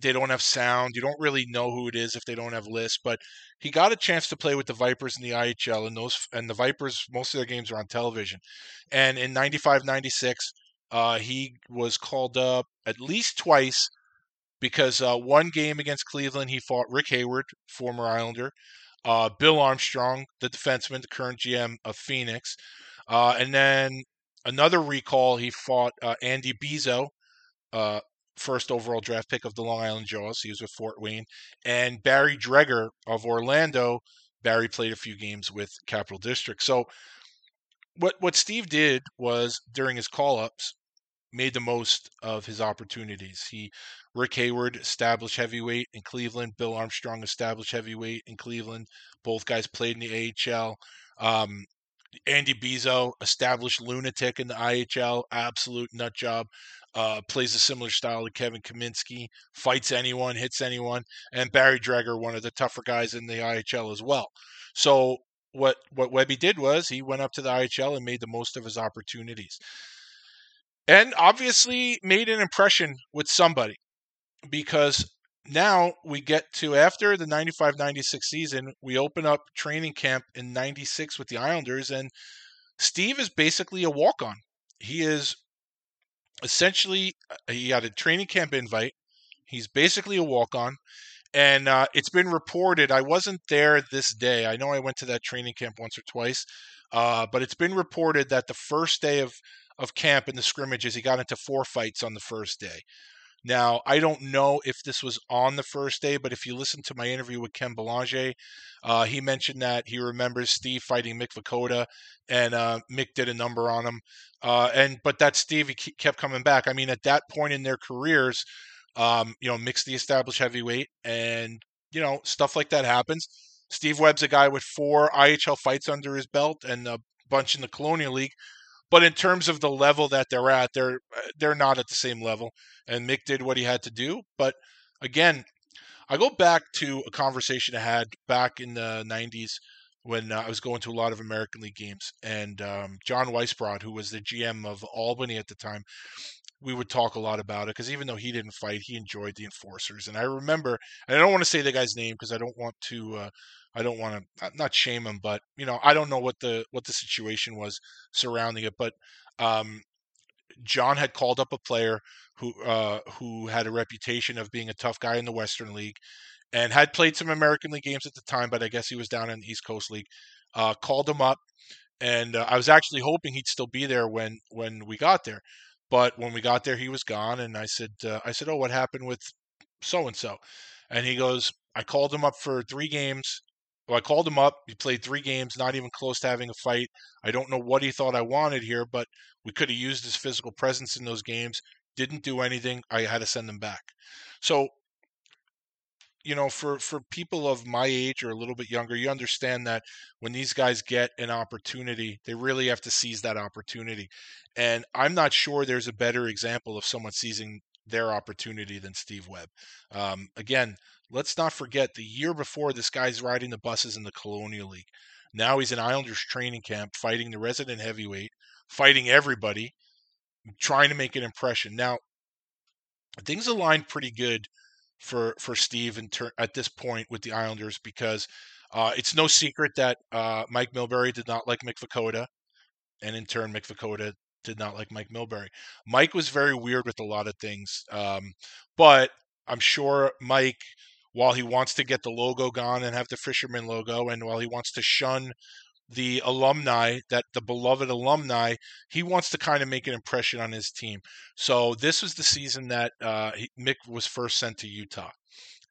S4: they don't have sound. You don't really know who it is if they don't have lists. But he got a chance to play with the Vipers in the IHL, and those and the Vipers most of their games are on television. And in 95, 96, uh, he was called up at least twice because uh, one game against Cleveland he fought Rick Hayward, former Islander, uh, Bill Armstrong, the defenseman, the current GM of Phoenix, uh, and then another recall he fought uh, Andy Bezeau uh, first overall draft pick of the Long Island Jawz. He was with Fort Wayne. And Barry Dreger of Orlando. Barry played a few games with Capital District. So what what Steve did was during his call ups, made the most of his opportunities. He Rick Hayward established heavyweight in Cleveland. Bill Armstrong established heavyweight in Cleveland. Both guys played in the AHL. Um, Andy Bezeau established lunatic in the IHL, absolute nut job. Uh, plays a similar style to Kevin Kaminski, fights anyone, hits anyone, and Barry Dreger, one of the tougher guys in the IHL as well. So what what Webby did was he went up to the IHL and made the most of his opportunities, and obviously made an impression with somebody because now we get to after the 95-96 season we open up training camp in 96 with the islanders and steve is basically a walk-on he is essentially uh, he got a training camp invite. He's basically a walk-on and uh, it's been reported i wasn't there this day i know i went to that training camp once or twice uh, but it's been reported that the first day of, of camp in the scrimmages he got into four fights on the first day now, I don't know if this was on the first day, but if you listen to my interview with Ken Belanger, uh, he mentioned that he remembers Steve fighting Mick Vukota, and uh, Mick did a number on him. Uh, and but that Steve he kept coming back. I mean, at that point in their careers, um, you know, Mick's the established heavyweight, and you know stuff like that happens. Steve Webb's a guy with four IHL fights under his belt and a bunch in the Colonial League. But in terms of the level that they're at, they're they're not at the same level. And Mick did what he had to do. But again, I go back to a conversation I had back in the '90s when uh, I was going to a lot of American League games, and um, John Weisbrod, who was the GM of Albany at the time, we would talk a lot about it because even though he didn't fight, he enjoyed the enforcers. And I remember, and I don't want to say the guy's name because I don't want to, uh, I don't want to not shame him, but you know, I don't know what the what the situation was surrounding it. But um, John had called up a player who uh, who had a reputation of being a tough guy in the Western League, and had played some American League games at the time, but I guess he was down in the East Coast League. Uh, called him up, and uh, I was actually hoping he'd still be there when when we got there. But when we got there, he was gone, and I said, uh, I said, oh, what happened with so and so? And he goes, I called him up for three games. Well, I called him up. He played three games, not even close to having a fight. I don't know what he thought I wanted here, but we could have used his physical presence in those games. Didn't do anything. I had to send him back. So you know, for for people of my age or a little bit younger, you understand that when these guys get an opportunity, they really have to seize that opportunity. And I'm not sure there's a better example of someone seizing their opportunity than Steve Webb. Um, again, let's not forget the year before this guy's riding the buses in the Colonial League. Now he's in Islanders training camp, fighting the resident heavyweight, fighting everybody, trying to make an impression. Now, things aligned pretty good for for Steve ter- at this point with the Islanders because uh, it's no secret that uh, Mike Milbury did not like Mick Vukota, and in turn, Mick Vukota did not like Mike Milbury. Mike was very weird with a lot of things, um, but I'm sure Mike, while he wants to get the logo gone and have the fisherman logo, and while he wants to shun the alumni that the beloved alumni he wants to kind of make an impression on his team. So this was the season that uh, mick was first sent to utah.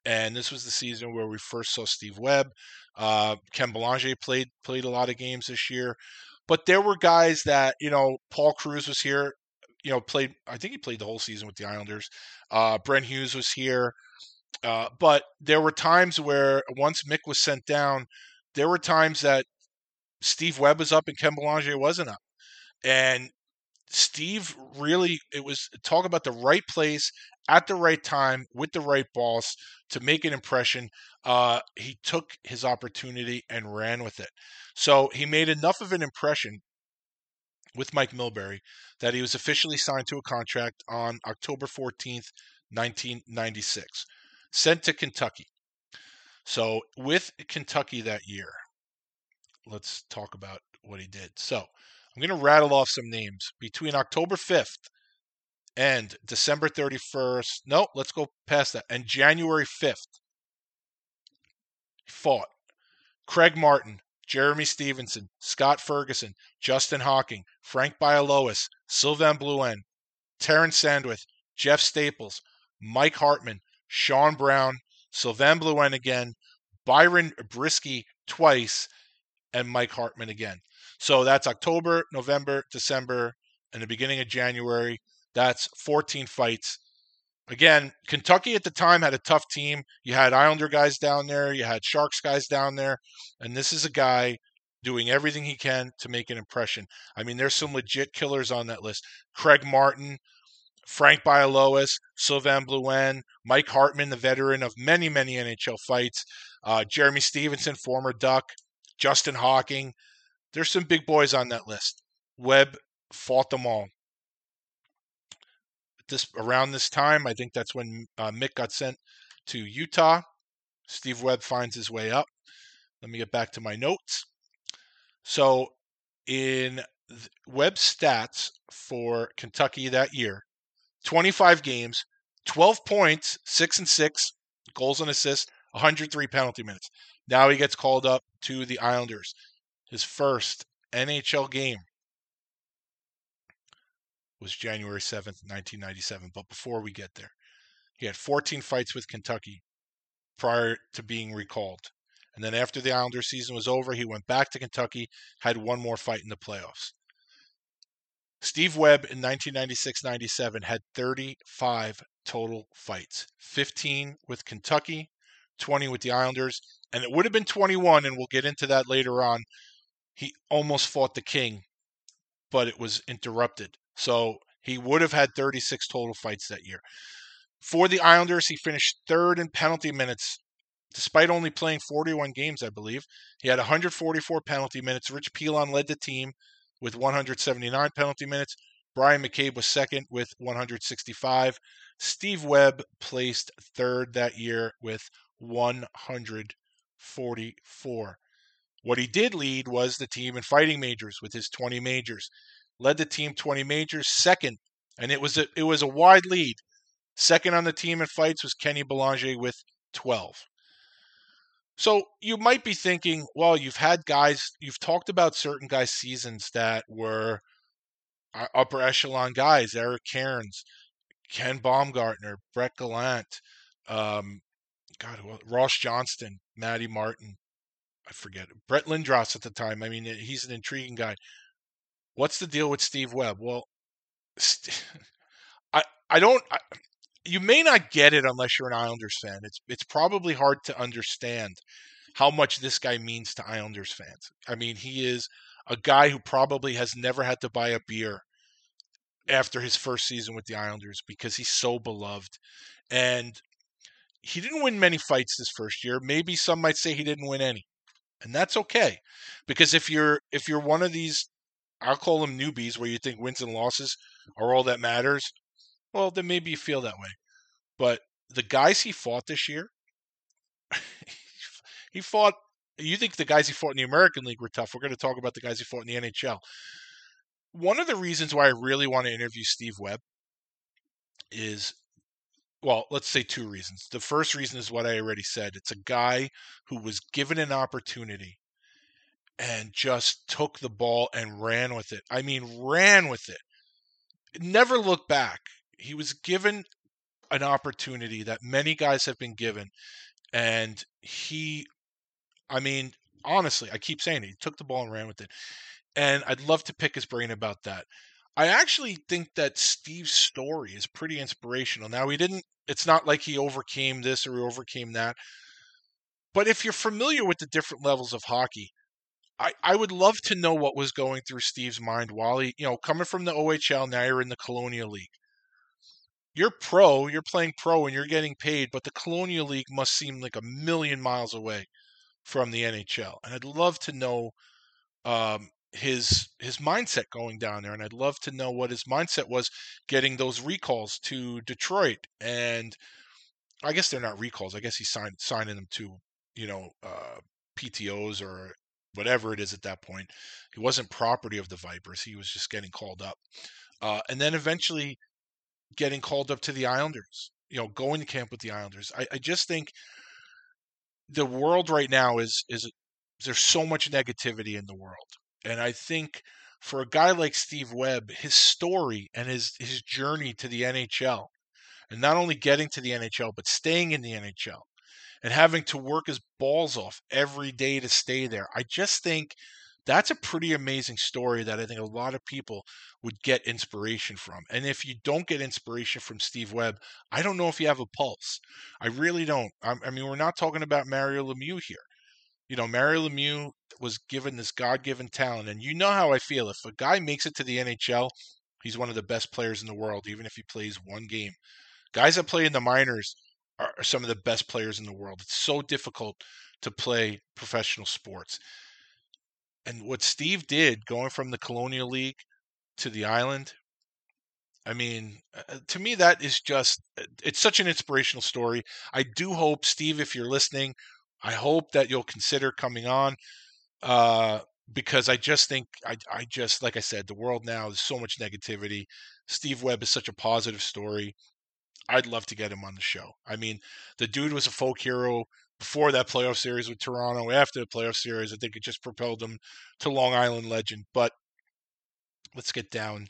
S4: And this was the season where we first saw steve webb uh, ken belanger played played a lot of games this year. But there were guys that you know paul kruse was here you know played i think he played the whole season with the islanders. Uh, brent hughes was here uh, but there were times where once mick was sent down there were times that Steve Webb was up and Ken Belanger wasn't up. And Steve really, it was talk about the right place at the right time with the right boss to make an impression. Uh, he took his opportunity and ran with it. So he made enough of an impression with Mike Milbury that he was officially signed to a contract on October 14th, 1996, sent to Kentucky. So with Kentucky that year, let's talk about what he did. So I'm going to rattle off some names between October 5th and December 31st. No, let's go past that. And January 5th, fought Craig Martin, Jeremy Stevenson, Scott Ferguson, Justin Hocking, Frank Bialowas, Sylvain Blouin, Terran Sandwith, Jeff Staples, Mike Hartman, Sean Brown, Sylvain Blouin again, Byron Briske twice, and Mike Hartman again. So that's October, November, December, and the beginning of January. That's 14 fights. Again, Kentucky at the time had a tough team. You had Islander guys down there, you had Sharks guys down there, and this is a guy doing everything he can to make an impression. I mean, there's some legit killers on that list. Craig Martin Frank Bialowas, Sylvain Blouin, Mike Hartman, the veteran of many, many NHL fights, uh, Jeremy Stevenson, former Duck, Justin Hocking. There's some big boys on that list. Webb fought them all. This around this time, I think that's when uh, Mick got sent to Utah. Steve Webb finds his way up. Let me get back to my notes. So, in Webb's stats for Kentucky that year, 25 games, 12 points, 6 and 6, goals and assists, 103 penalty minutes. Now he gets called up to the Islanders. His first NHL game was January 7th, 1997. But before we get there, he had 14 fights with Kentucky prior to being recalled. And then after the Islander season was over, he went back to Kentucky, had one more fight in the playoffs. Steve Webb in 1996 97 had 35 total fights 15 with Kentucky, 20 with the Islanders, and it would have been 21, and we'll get into that later on. He almost fought the King, but it was interrupted. So he would have had 36 total fights that year. For the Islanders, he finished third in penalty minutes, despite only playing 41 games, I believe. He had 144 penalty minutes. Rich Pilon led the team with 179 penalty minutes. Bryan McCabe was second with 165. Steve Webb placed third that year with 144. What he did lead was the team in fighting majors with his 20 majors. Led the team 20 majors, second, and it was a it was a wide lead. Second on the team in fights was Kenny Belanger with 12. So you might be thinking, well, you've had guys, you've talked about certain guys' seasons that were uh, upper echelon guys, Eric Cairns, Ken Baumgartner, Brett Gallant, um, God, Ross Johnston, Matty Martin, I forget, Brett Lindros at the time. I mean, he's an intriguing guy. What's the deal with Steve Webb? Well, st- *laughs* I I don't. I, you may not get it unless you're an Islanders fan. It's it's probably hard to understand how much this guy means to Islanders fans. I mean, he is a guy who probably has never had to buy a beer after his first season with the Islanders because he's so beloved. And he didn't win many fights this first year. Maybe some might say he didn't win any. And that's okay. Because if you're if you're one of these I'll call them newbies where you think wins and losses are all that matters, well then maybe you feel that way. But the guys he fought this year, *laughs* he fought. You think the guys he fought in the American League were tough? We're going to talk about the guys he fought in the NHL. One of the reasons why I really want to interview Steve Webb is, well, let's say two reasons. The first reason is what I already said. It's a guy who was given an opportunity and just took the ball and ran with it. I mean, ran with it. Never looked back. He was given an opportunity that many guys have been given. And he, I mean, honestly, I keep saying it. He took the ball and ran with it. And I'd love to pick his brain about that. I actually think that Steve's story is pretty inspirational. Now, he didn't, it's not like he overcame this or he overcame that. But if you're familiar with the different levels of hockey, I, I would love to know what was going through Steve's mind while he, you know, coming from the OHL, now you're in the Colonial League you're pro, you're playing pro and you're getting paid, but the Colonial League must seem like a million miles away from the NHL. And I'd love to know um, his his mindset going down there, and I'd love to know what his mindset was getting those recalls to Detroit. And I guess they're not recalls. I guess he's signed signing them to you know uh, PTOS or whatever it is at that point. He wasn't property of the Vipers. He was just getting called up. Uh, and then eventually getting called up to the Islanders, you know, going to camp with the Islanders. I, I just think the world right now is is there's so much negativity in the world. And I think for a guy like Steve Webb, his story and his his journey to the NHL, and not only getting to the NHL, but staying in the NHL and having to work his balls off every day to stay there. I just think that's a pretty amazing story that I think a lot of people would get inspiration from. And if you don't get inspiration from Steve Webb, I don't know if you have a pulse. I really don't. I mean, we're not talking about Mario Lemieux here. You know, Mario Lemieux was given this God given talent. And you know how I feel. If a guy makes it to the NHL, He's one of the best players in the world, even if he plays one game. Guys that play in the minors are, are some of the best players in the world. It's so difficult to play professional sports. And what Steve did going from the Colonial League to the island, I mean, uh, to me, that is just, uh, it's such an inspirational story. I do hope, Steve, if you're listening, I hope that you'll consider coming on uh, because I just think, I, I just, like I said, the world now is so much negativity. Steve Webb is such a positive story. I'd love to get him on the show. I mean, the dude was a folk hero before that playoff series with Toronto. After the playoff series, I think it just propelled him to Long Island legend. But let's get down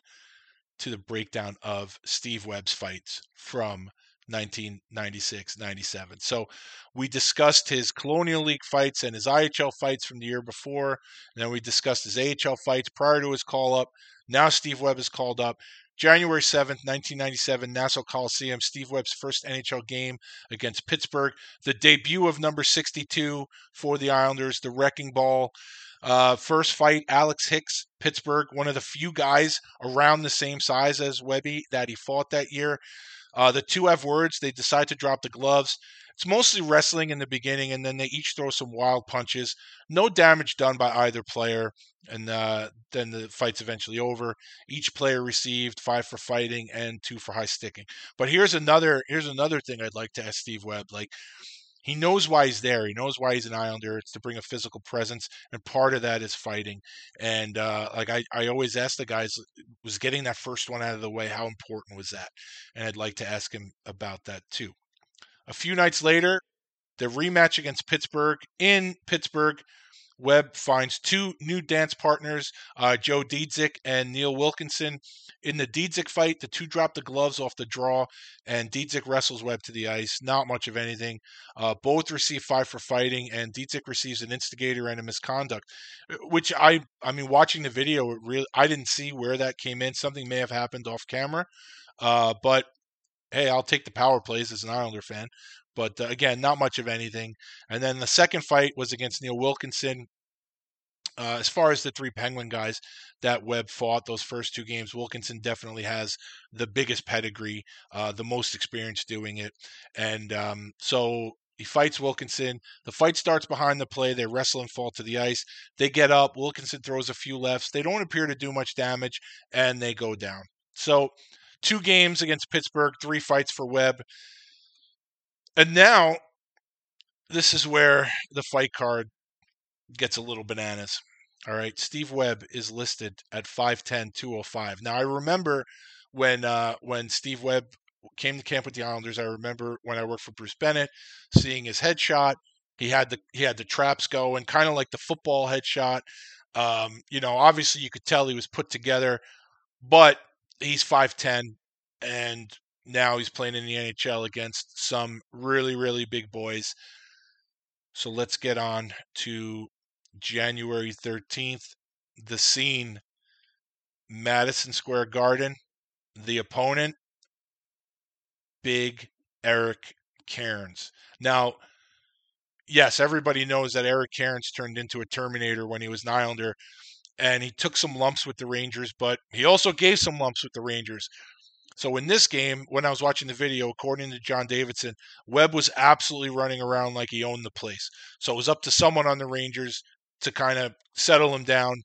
S4: to the breakdown of Steve Webb's fights from 1996 97. So we discussed his Colonial League fights and his IHL fights from the year before. And then we discussed his AHL fights prior to his call up. Now Steve Webb is called up. January 7th, 1997, Nassau Coliseum, Steve Webb's first NHL game against Pittsburgh. The debut of number 62 for the Islanders, the wrecking ball. Uh, first fight, Alex Hicks, Pittsburgh, one of the few guys around the same size as Webby that he fought that year. Uh, the two have words. They decide to drop the gloves. It's mostly wrestling in the beginning, and then they each throw some wild punches. No damage done by either player, and uh, then the fight's eventually over. Each player received five for fighting and two for high sticking. But here's another here's another thing I'd like to ask Steve Webb. Like he knows why he's there. He knows why he's an Islander. It's to bring a physical presence, and part of that is fighting. And uh, like I, I always ask the guys, was getting that first one out of the way. How important was that? And I'd like to ask him about that too. A few nights later, the rematch against Pittsburgh in Pittsburgh. Webb finds two new dance partners, uh, Joe Dziedzic and Neil Wilkinson. In the Dziedzic fight, the two drop the gloves off the draw, and Dziedzic wrestles Webb to the ice. Not much of anything. Uh, both receive five for fighting, and Dziedzic receives an instigator and a misconduct, which I, I mean, watching the video, really, I didn't see where that came in. Something may have happened off camera, uh, but hey, I'll take the power plays as an Islander fan. But uh, again, not much of anything. And then the second fight was against Neil Wilkinson. Uh, as far as the three Penguin guys that Webb fought those first two games, Wilkinson definitely has the biggest pedigree, uh, the most experience doing it. And um, so he fights Wilkinson. The fight starts behind the play. They wrestle and fall to the ice. They get up. Wilkinson throws a few lefts. They don't appear to do much damage, and they go down. So two games against Pittsburgh, three fights for Webb. And now this is where the fight card gets a little bananas. All right, Steve Webb is listed at 5'10", 205. Now I remember when uh, when Steve Webb came to camp with the Islanders. I remember when I worked for Bruce Bennett, seeing his headshot. He had the he had the traps going, kind of like the football headshot. Um, you know, obviously you could tell he was put together, but he's 5'10 and now he's playing in the NHL against some really, really big boys. So let's get on to January 13th. The scene Madison Square Garden. The opponent, Big Eric Cairns. Now, yes, everybody knows that Eric Cairns turned into a Terminator when he was an Islander and he took some lumps with the Rangers, but he also gave some lumps with the Rangers. So in this game, when I was watching the video, according to John Davidson, Webb was absolutely running around like he owned the place. So it was up to someone on the Rangers to kind of settle him down.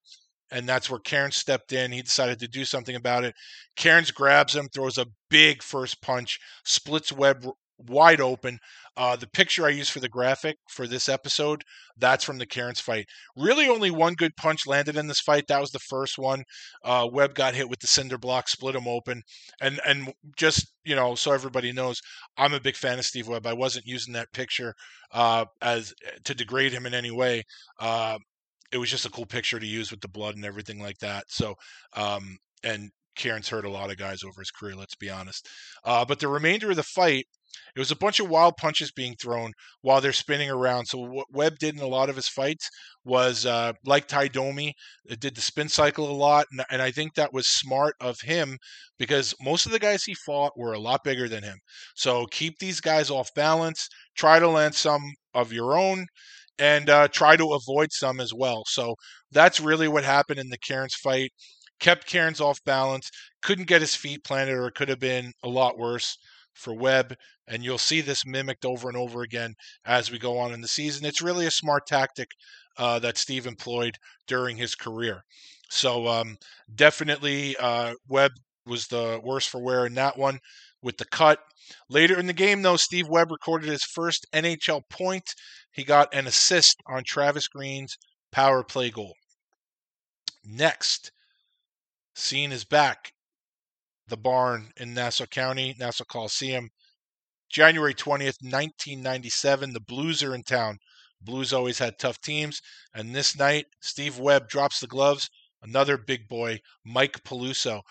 S4: And that's where Cairns stepped in. He decided to do something about it. Cairns grabs him, throws a big first punch, splits Webb wide open. Uh, the picture I used for the graphic for this episode, that's from the Cairns fight. Really, only one good punch landed in this fight. That was the first one. Uh, Webb got hit with the cinder block, split him open, and and just you know, so everybody knows, I'm a big fan of Steve Webb. I wasn't using that picture uh, as to degrade him in any way. Uh, it was just a cool picture to use with the blood and everything like that. So, um, and Cairns hurt a lot of guys over his career. Let's be honest. Uh, but the remainder of the fight it was a bunch of wild punches being thrown while they're spinning around. So what Webb did in a lot of his fights was uh, like Tie Domi, did the spin cycle a lot, and, and I think that was smart of him because most of the guys he fought were a lot bigger than him. So keep these guys off balance. Try to land some of your own and uh, try to avoid some as well. So that's really what happened in the Cairns fight. kept Cairns off balance, couldn't get his feet planted, or it could have been a lot worse for Webb. And you'll see this mimicked over and over again as we go on in the season. It's really a smart tactic uh, that Steve employed during his career. So um, definitely, uh, Webb was the worst for wear in that one with the cut. Later in the game, though, Steve Webb recorded his first NHL point. He got an assist on Travis Green's power play goal. Next, scene is back. The barn in Nassau County, Nassau Coliseum. January 20th, 1997. The Blues are in town. Blues always had tough teams. And this night, Steve Webb drops the gloves. Another big boy, Mike Peluso.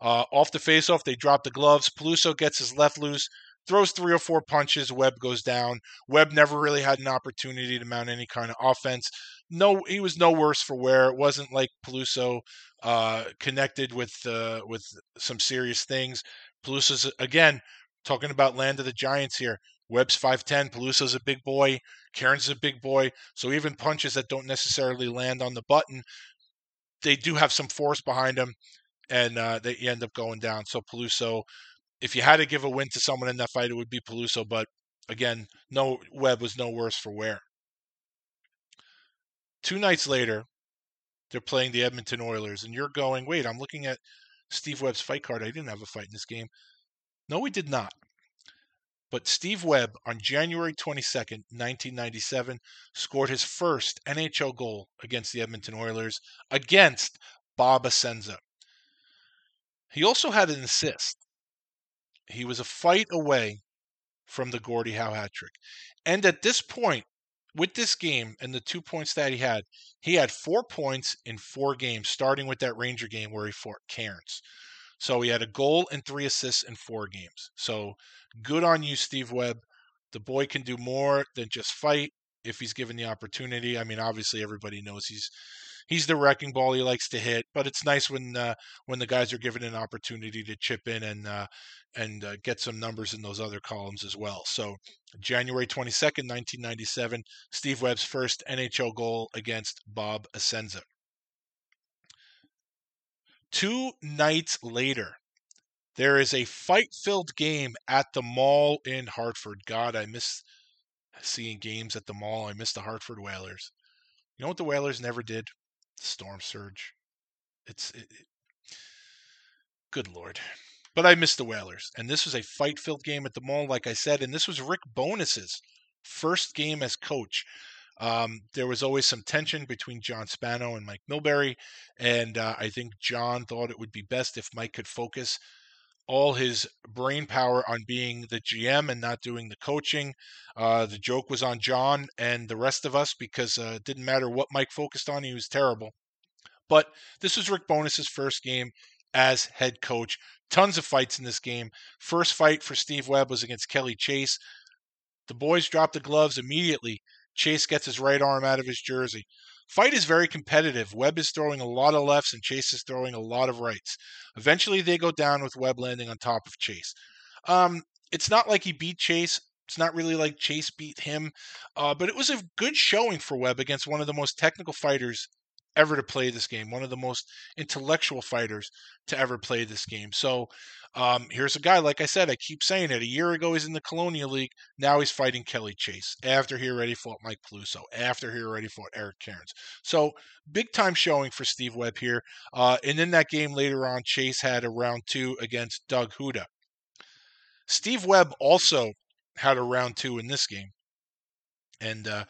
S4: Uh, off the faceoff, they drop the gloves. Peluso gets his left loose, throws three or four punches. Webb goes down. Webb never really had an opportunity to mount any kind of offense. No, he was no worse for wear. It wasn't like Peluso uh, connected with uh, with some serious things. Peluso's again talking about land of the giants here. Webb's 5'10, Peluso's a big boy, is a big boy. So even punches that don't necessarily land on the button, they do have some force behind them and uh, they end up going down. So Peluso, if you had to give a win to someone in that fight, it would be Peluso. But again, no Webb was no worse for wear. Two nights later, they're playing the Edmonton Oilers, and you're going, wait, I'm looking at Steve Webb's fight card. I didn't have a fight in this game. No, we did not. But Steve Webb, on January 22nd, 1997, scored his first NHL goal against the Edmonton Oilers against Bob Essensa. He also had an assist. He was a fight away from the Gordie Howe hat trick. And at this point, with this game and the two points that he had, he had four points in four games, starting with that Ranger game where he fought Cairns. So he had a goal and three assists in four games. So good on you, Steve Webb. The boy can do more than just fight if he's given the opportunity. I mean, obviously everybody knows he's he's the wrecking ball. He likes to hit, but it's nice when uh, when the guys are given an opportunity to chip in and uh, and uh, get some numbers in those other columns as well. So January 22nd, 1997, Steve Webb's first NHL goal against Bob Essensa. Two nights later, there is a fight filled game at the mall in Hartford. God, I miss seeing games at the mall. I miss the Hartford Whalers. You know what the Whalers never did? storm surge. It's it, it, good lord. But I miss the Whalers, and this was a fight-filled game at the mall, like I said, and this was Rick Bowness's first game as coach. Um, there was always some tension between John Spano and Mike Milbury, and uh, I think John thought it would be best if Mike could focus all his brain power on being the GM and not doing the coaching. Uh, the joke was on John and the rest of us because uh, it didn't matter what Mike focused on, he was terrible. But this was Rick Bowness's first game as head coach. Tons of fights in this game. First fight for Steve Webb was against Kelly Chase. The boys dropped the gloves immediately. Chase gets his right arm out of his jersey. Fight is very competitive. Webb is throwing a lot of lefts and Chase is throwing a lot of rights. Eventually, they go down with Webb landing on top of Chase. Um, it's not like he beat Chase. It's not really like Chase beat him, uh, but it was a good showing for Webb against one of the most technical fighters ever to play this game, one of the most intellectual fighters to ever play this game. So um, here's a guy, like I said, I keep saying it. A year ago, he's in the Colonial League. Now he's fighting Kelly Chase after he already fought Mike Peluso, after he already fought Eric Cairns. So big time showing for Steve Webb here. Uh, and in that game later on, Chase had a round two against Doug Houda. Steve Webb also had a round two in this game. And uh,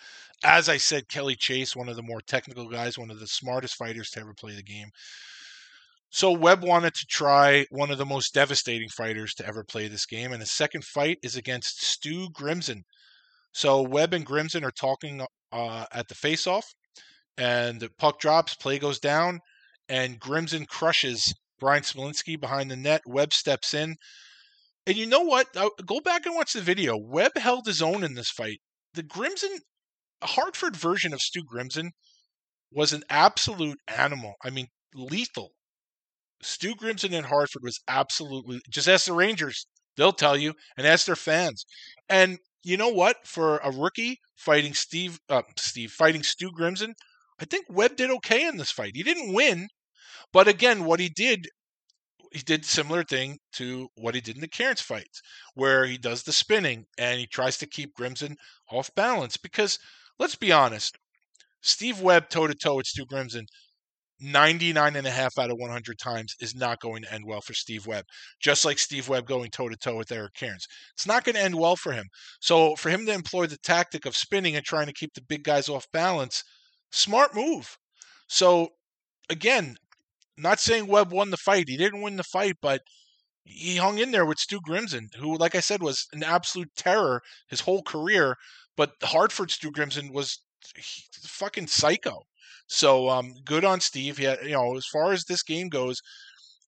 S4: as I said, Kelly Chase, one of the more technical guys, one of the smartest fighters to ever play the game. So Webb wanted to try one of the most devastating fighters to ever play this game, and his second fight is against Stu Grimson. So Webb and Grimson are talking uh, at the face-off, and the puck drops, play goes down, and Grimson crushes Bryan Smolinski behind the net. Webb steps in, and you know what? Go back and watch the video. Webb held his own in this fight. The Grimson Hartford version of Stu Grimson was an absolute animal. I mean, lethal Stu Grimson in Hartford was absolutely just ask the Rangers. They'll tell you, and ask their fans. And you know what? For a rookie fighting Steve, uh, Steve fighting Stu Grimson, I think Webb did okay in this fight. He didn't win, But again, what he did, he did similar thing to what he did in the Cairns fights, where he does the spinning and he tries to keep Grimson off balance. Because let's be honest, Steve Webb toe to toe with Stu Grimson 99 and a half out of 100 times is not going to end well for Steve Webb. Just like Steve Webb going toe to toe with Eric Cairns. It's not going to end well for him. So for him to employ the tactic of spinning and trying to keep the big guys off balance, smart move. So again, not saying Webb won the fight. He didn't win the fight, but he hung in there with Stu Grimson, who, like I said, was an absolute terror his whole career. But Hartford Stu Grimson was fucking psycho. So um, good on Steve. You know, as far as this game goes,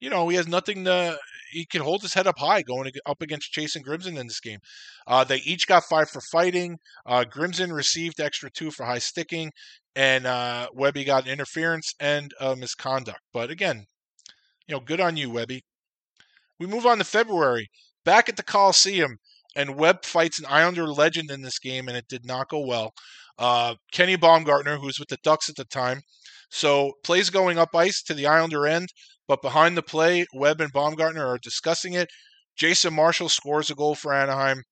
S4: you know, he has nothing to. He can hold his head up high going up against Chase and Grimson in this game. Uh, they each got five for fighting. Uh, Grimson received extra two for high sticking, and uh, Webby got an interference and misconduct. But again, you know, good on you, Webby. We move on to February. Back at the Coliseum, and Webb fights an Islander legend in this game, and it did not go well. Uh, Kenny Baumgartner, who's with the Ducks at the time, so plays going up ice to the Islander end, but behind the play, Webb and Baumgartner are discussing it. Jason Marshall scores a goal for Anaheim.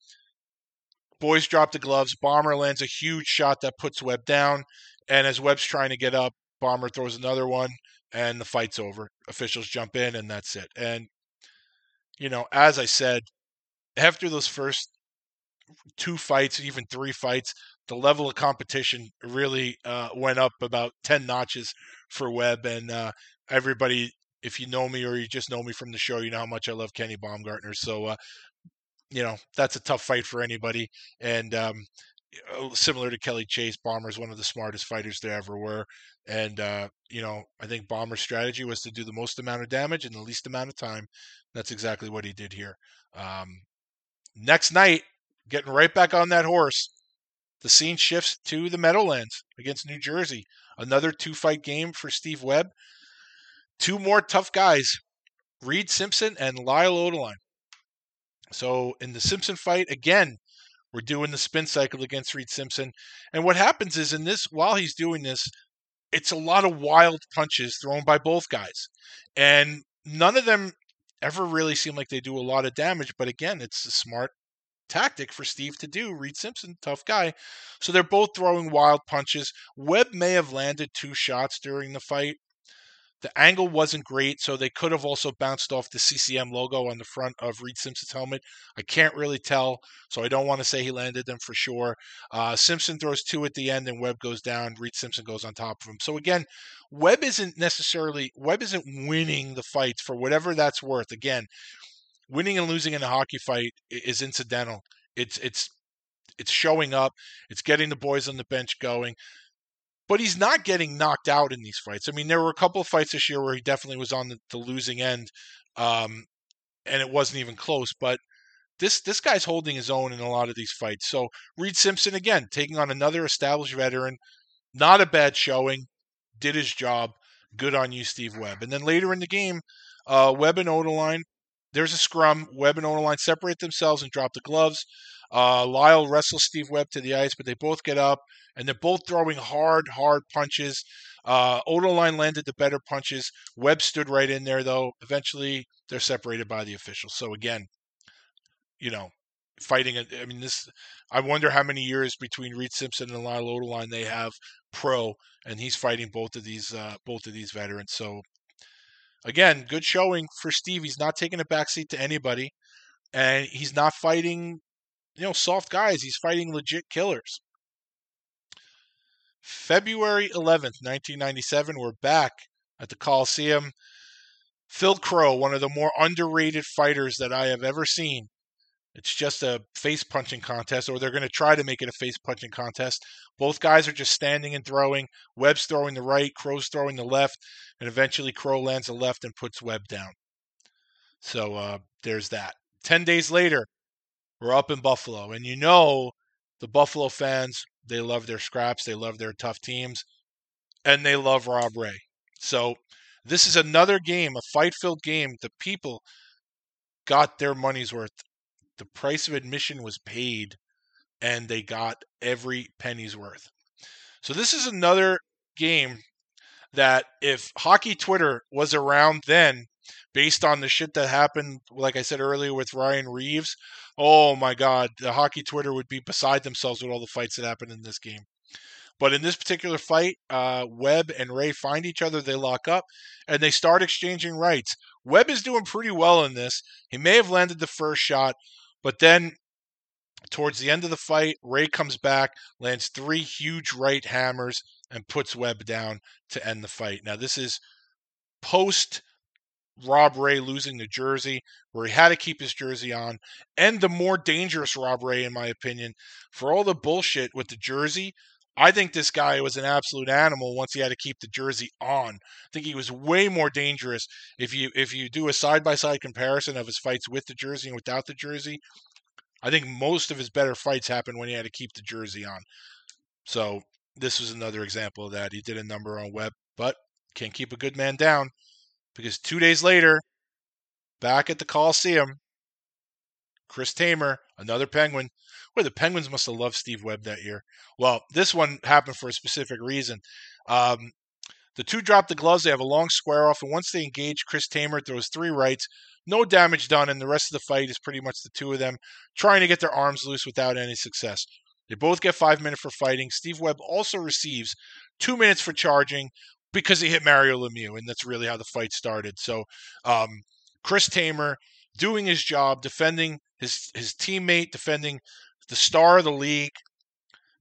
S4: Boys drop the gloves. Bomber lands a huge shot that puts Webb down, and as Webb's trying to get up, Bomber throws another one, and the fight's over. Officials jump in, and that's it. And you know, as I said, after those first two fights, even three fights, the level of competition really uh, went up about 10 notches for Webb. And uh, everybody, if you know me or you just know me from the show, you know how much I love Kenny Baumgartner. So, uh, you know, that's a tough fight for anybody. And um, uh, similar to Kelly Chase, Bomber's one of the smartest fighters there ever were. And, uh, you know, I think Bomber's strategy was to do the most amount of damage in the least amount of time. That's exactly what he did here. Um, next night, getting right back on that horse, the scene shifts to the Meadowlands against New Jersey. Another two fight game for Steve Webb. Two more tough guys, Reid Simpson and Lyle Odelein. So in the Simpson fight, again, we're doing the spin cycle against Reid Simpson. And what happens is in this, while he's doing this, it's a lot of wild punches thrown by both guys. And none of them ever really seem like they do a lot of damage. But again, it's a smart tactic for Steve to do. Reid Simpson, tough guy. So they're both throwing wild punches. Webb may have landed two shots during the fight. The angle wasn't great, so they could have also bounced off the CCM logo on the front of Reid Simpson's helmet. I can't really tell, so I don't want to say he landed them for sure. Uh, Simpson throws two at the end, and Webb goes down. Reid Simpson goes on top of him. So again, Webb isn't necessarily Webb isn't winning the fights for whatever that's worth. Again, winning and losing in a hockey fight is incidental. It's it's it's showing up. It's getting the boys on the bench going. But he's not getting knocked out in these fights. I mean, there were a couple of fights this year where he definitely was on the, the losing end, um, and it wasn't even close. But this this guy's holding his own in a lot of these fights. So Reid Simpson again taking on another established veteran, not a bad showing, did his job. Good on you, Steve Webb. And then later in the game, uh, Webb and Odelein there's a scrum. Webb and Odelein separate themselves and drop the gloves. Uh, Lyle wrestles Steve Webb to the ice, but they both get up and they're both throwing hard, hard punches. Uh, Odelein landed the better punches. Webb stood right in there, though. Eventually, they're separated by the officials. So again, you know, fighting. I mean, this. I wonder how many years between Reid Simpson and Lyle Odelein they have pro, and he's fighting both of these uh, both of these veterans. So again, good showing for Steve. He's not taking a backseat to anybody, and he's not fighting, you know, soft guys. He's fighting legit killers. February 11th, 1997, we're back at the Coliseum. Phil Crowe, one of the more underrated fighters that I have ever seen, it's just a face punching contest, or they're going to try to make it a face punching contest. Both guys are just standing and throwing. Webb's throwing the right, Crowe's throwing the left, and eventually Crowe lands the left and puts Webb down. So uh, there's that. 10 days later, we're up in Buffalo, and you know the Buffalo fans, they love their scraps, they love their tough teams, and they love Rob Ray. So this is another game, a fight filled game. The people got their money's worth the price of admission was paid and they got every penny's worth. So this is another game that if hockey Twitter was around then, based on the shit that happened, like I said earlier with Ryan Reaves, oh my God, the hockey Twitter would be beside themselves with all the fights that happened in this game. But in this particular fight, uh, Webb and Ray find each other, they lock up, and they start exchanging rights. Webb is doing pretty well in this. He may have landed the first shot, but then towards the end of the fight, Ray comes back, lands three huge right hammers, and puts Webb down to end the fight. Now, this is post Rob Ray losing the jersey, where he had to keep his jersey on, and the more dangerous Rob Ray, in my opinion, for all the bullshit with the jersey. I think this guy was an absolute animal once he had to keep the jersey on. I think he was way more dangerous if you if you do a side by side comparison of his fights with the jersey and without the jersey. I think most of his better fights happened when he had to keep the jersey on. So this was another example of that. He did a number on Webb, but can't keep a good man down because two days later, back at the Coliseum, Chris Tamer, another Penguin. Where the Penguins must have loved Steve Webb that year. Well, this one happened for a specific reason. Um, the two drop the gloves. They have a long square off, and once they engage, Chris Tamer throws three rights. No damage done, and the rest of the fight is pretty much the two of them trying to get their arms loose without any success. They both get five minutes for fighting. Steve Webb also receives two minutes for charging because he hit Mario Lemieux, and that's really how the fight started. So, um, Chris Tamer doing his job, defending his his teammate, defending the star of the league,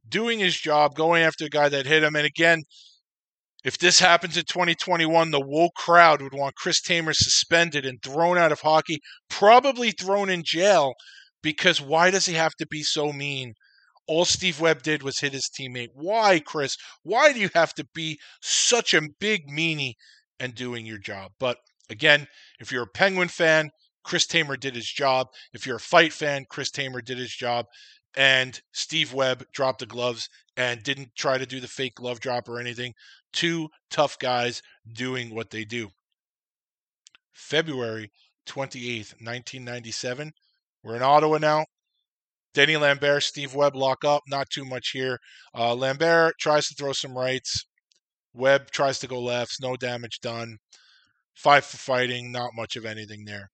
S4: doing his job, going after a guy that hit him. And again, if this happens in 2021, the woke crowd would want Chris Tamer suspended and thrown out of hockey, probably thrown in jail, because why does he have to be so mean? All Steve Webb did was hit his teammate. Why, Chris? Why do you have to be such a big meanie and doing your job? But again, if you're a Penguin fan, Chris Tamer did his job. If you're a fight fan, Chris Tamer did his job. And Steve Webb dropped the gloves and didn't try to do the fake glove drop or anything. Two tough guys doing what they do. February 28th, 1997. We're in Ottawa now. Denny Lambert, Steve Webb lock up. Not too much here. Uh, Lambert tries to throw some rights. Webb tries to go lefts. No damage done. Five for fighting. Not much of anything there.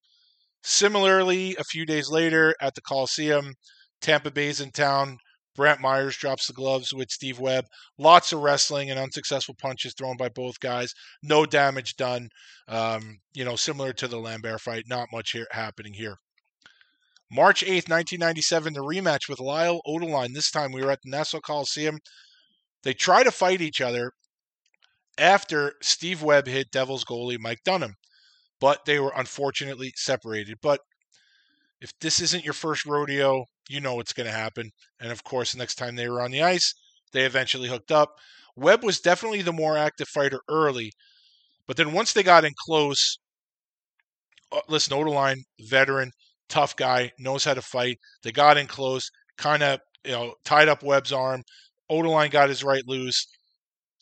S4: Similarly, a few days later at the Coliseum, Tampa Bay's in town. Brent Myhres drops the gloves with Steve Webb. Lots of wrestling and unsuccessful punches thrown by both guys. No damage done. Um, you know, similar to the Lambert fight. Not much here happening here. March 8th, 1997, the rematch with Lyle Odelein. This time we were at the Nassau Coliseum. They try to fight each other after Steve Webb hit Devils goalie Mike Dunham, but they were unfortunately separated. But if this isn't your first rodeo, you know what's going to happen. And of course, next time they were on the ice, they eventually hooked up. Webb was definitely the more active fighter early, but then once they got in close, uh, listen, Odelein, veteran, tough guy, knows how to fight. They got in close, kind of you know tied up Webb's arm. Odelein got his right loose.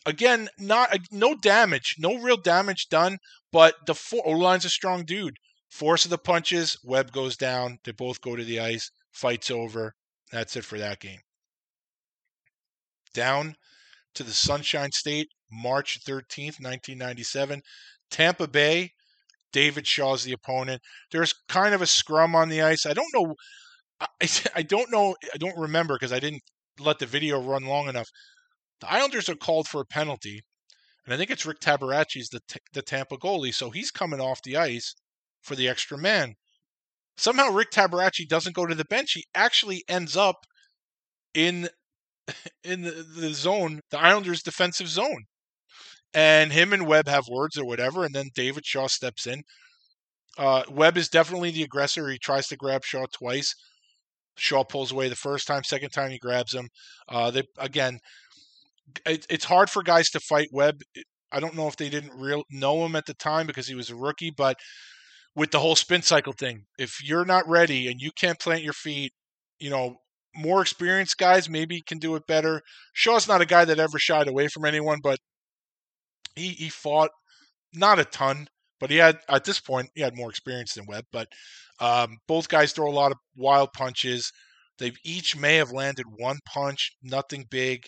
S4: Again, not no damage, no real damage done, but the four, Odelein's a strong dude. Force of the punches, Webb goes down. They both go to the ice. Fight's over. That's it for that game. Down to the Sunshine State, March 13th, 1997. Tampa Bay, David Shaw's the opponent. There's kind of a scrum on the ice. I don't know. I, I don't know. I don't remember because I didn't let the video run long enough. The Islanders are called for a penalty, and I think it's Rick Tabaracci's the, the Tampa goalie. So he's coming off the ice for the extra man. Somehow Rick Tabaracci doesn't go to the bench. He actually ends up in *laughs* in the, the zone, the Islanders' defensive zone. And him and Webb have words or whatever, and then David Shaw steps in. Uh, Webb is definitely the aggressor. He tries to grab Shaw twice. Shaw pulls away the first time, second time he grabs him. Uh, they again, it, it's hard for guys to fight Webb. I don't know if they didn't real know him at the time because he was a rookie, but with the whole spin cycle thing. If you're not ready and you can't plant your feet, you know, more experienced guys maybe can do it better. Shaw's not a guy that ever shied away from anyone, but he he fought not a ton, but he had at this point he had more experience than Webb. But um, both guys throw a lot of wild punches. They each may have landed one punch, nothing big.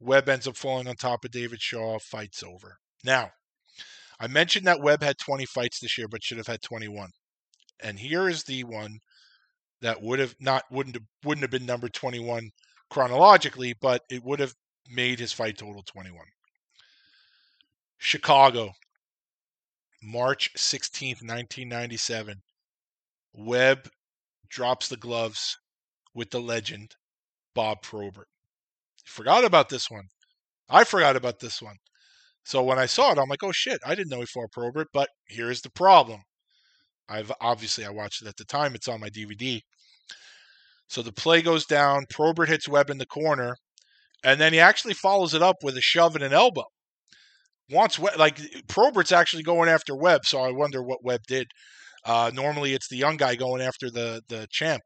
S4: Webb ends up falling on top of David Shaw. Fight's over. Now, I mentioned that Webb had 20 fights this year, but should have had 21. And here is the one that would have not wouldn't have, wouldn't have been number 21 chronologically, but it would have made his fight total 21. Chicago, March 16th, 1997. Webb drops the gloves with the legend, Bob Probert. Forgot about this one. I forgot about this one. So when I saw it, I'm like, oh shit, I didn't know he fought Probert, but here's the problem. I've obviously I watched it at the time, it's on my DVD. So the play goes down, Probert hits Webb in the corner, and then he actually follows it up with a shove and an elbow. Wants Webb, like Probert's actually going after Webb, so I wonder what Webb did. Uh, normally it's the young guy going after the the champ,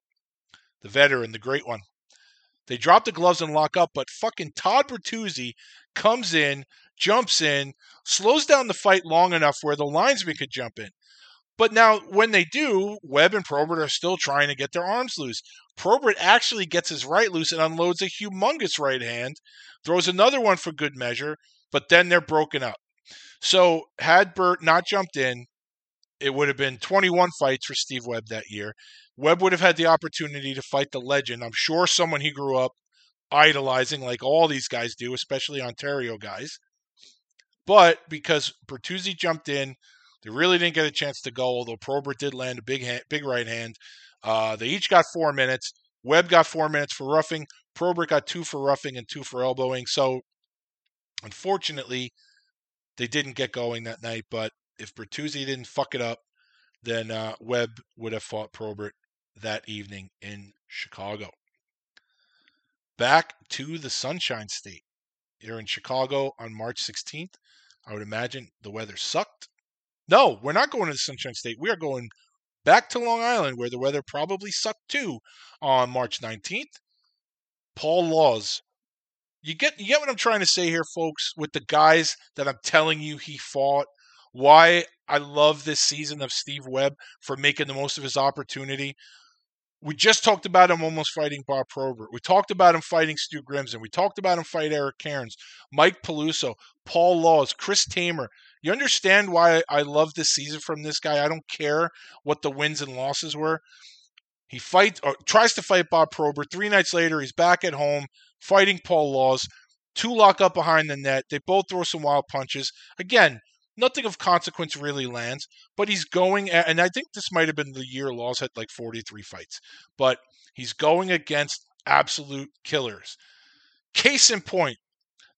S4: the veteran, the great one. They drop the gloves and lock up, but fucking Todd Bertuzzi comes in, jumps in, slows down the fight long enough where the linesman could jump in. But now, when they do, Webb and Probert are still trying to get their arms loose. Probert actually gets his right loose and unloads a humongous right hand, throws another one for good measure, but then they're broken up. So, had Burt not jumped in, it would have been 21 fights for Steve Webb that year. Webb would have had the opportunity to fight the legend. I'm sure someone he grew up idolizing, like all these guys do, especially Ontario guys. But because Bertuzzi jumped in, they really didn't get a chance to go. Although Probert did land a big hand, big right hand. Uh, they each got four minutes. Webb got four minutes for roughing. Probert got two for roughing and two for elbowing. So, unfortunately, they didn't get going that night. But if Bertuzzi didn't fuck it up, then uh, Webb would have fought Probert that evening in Chicago. Back to the Sunshine State. Here in Chicago on March 16th. I would imagine the weather sucked. No, we're not going to the Sunshine State. We are going back to Long Island, where the weather probably sucked too on March 19th. Paul Laus. You get you get what I'm trying to say here, folks, with the guys that I'm telling you he fought why I love this season of Steve Webb for making the most of his opportunity. We just talked about him almost fighting Bob Probert. We talked about him fighting Stu Grimson. We talked about him fight Eric Cairns, Mike Peluso, Paul Laus, Chris Tamer. You understand why I love this season from this guy? I don't care what the wins and losses were. He fights or tries to fight Bob Probert. Three nights later, he's back at home fighting Paul Laus. Two lock up behind the net. They both throw some wild punches. Again, nothing of consequence really lands, but he's going, and I think this might have been the year Laus had like 43 fights, but he's going against absolute killers. Case in point,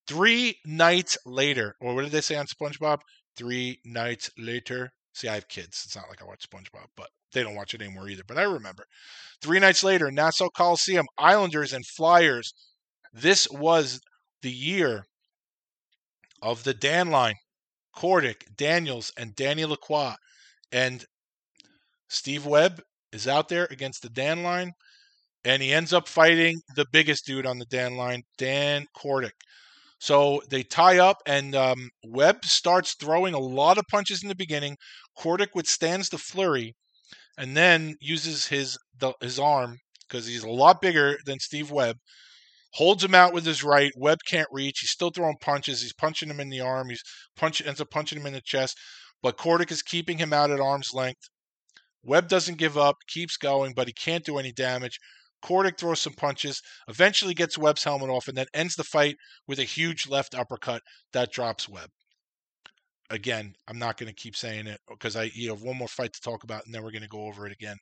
S4: three nights later, or what did they say on SpongeBob? Three nights later. See, I have kids. It's not like I watch SpongeBob, but they don't watch it anymore either. But I remember. Three nights later, Nassau Coliseum, Islanders and Flyers. This was the year of the Dan line. Kordic, Daniels, and Danny Lacroix. And Steve Webb is out there against the Dan line, and he ends up fighting the biggest dude on the Dan line, Dan Kordic. So they tie up, and um, Webb starts throwing a lot of punches in the beginning. Kordic withstands the flurry, and then uses his the, his arm because he's a lot bigger than Steve Webb holds him out with his right. Webb can't reach. He's still throwing punches. He's punching him in the arm. He's punch ends up punching him in the chest. But Kordic is keeping him out at arm's length. Webb doesn't give up, keeps going, but he can't do any damage. Kordic throws some punches, eventually gets Webb's helmet off, and then ends the fight with a huge left uppercut that drops Webb. Again, I'm not going to keep saying it because I you have one more fight to talk about, and then we're going to go over it again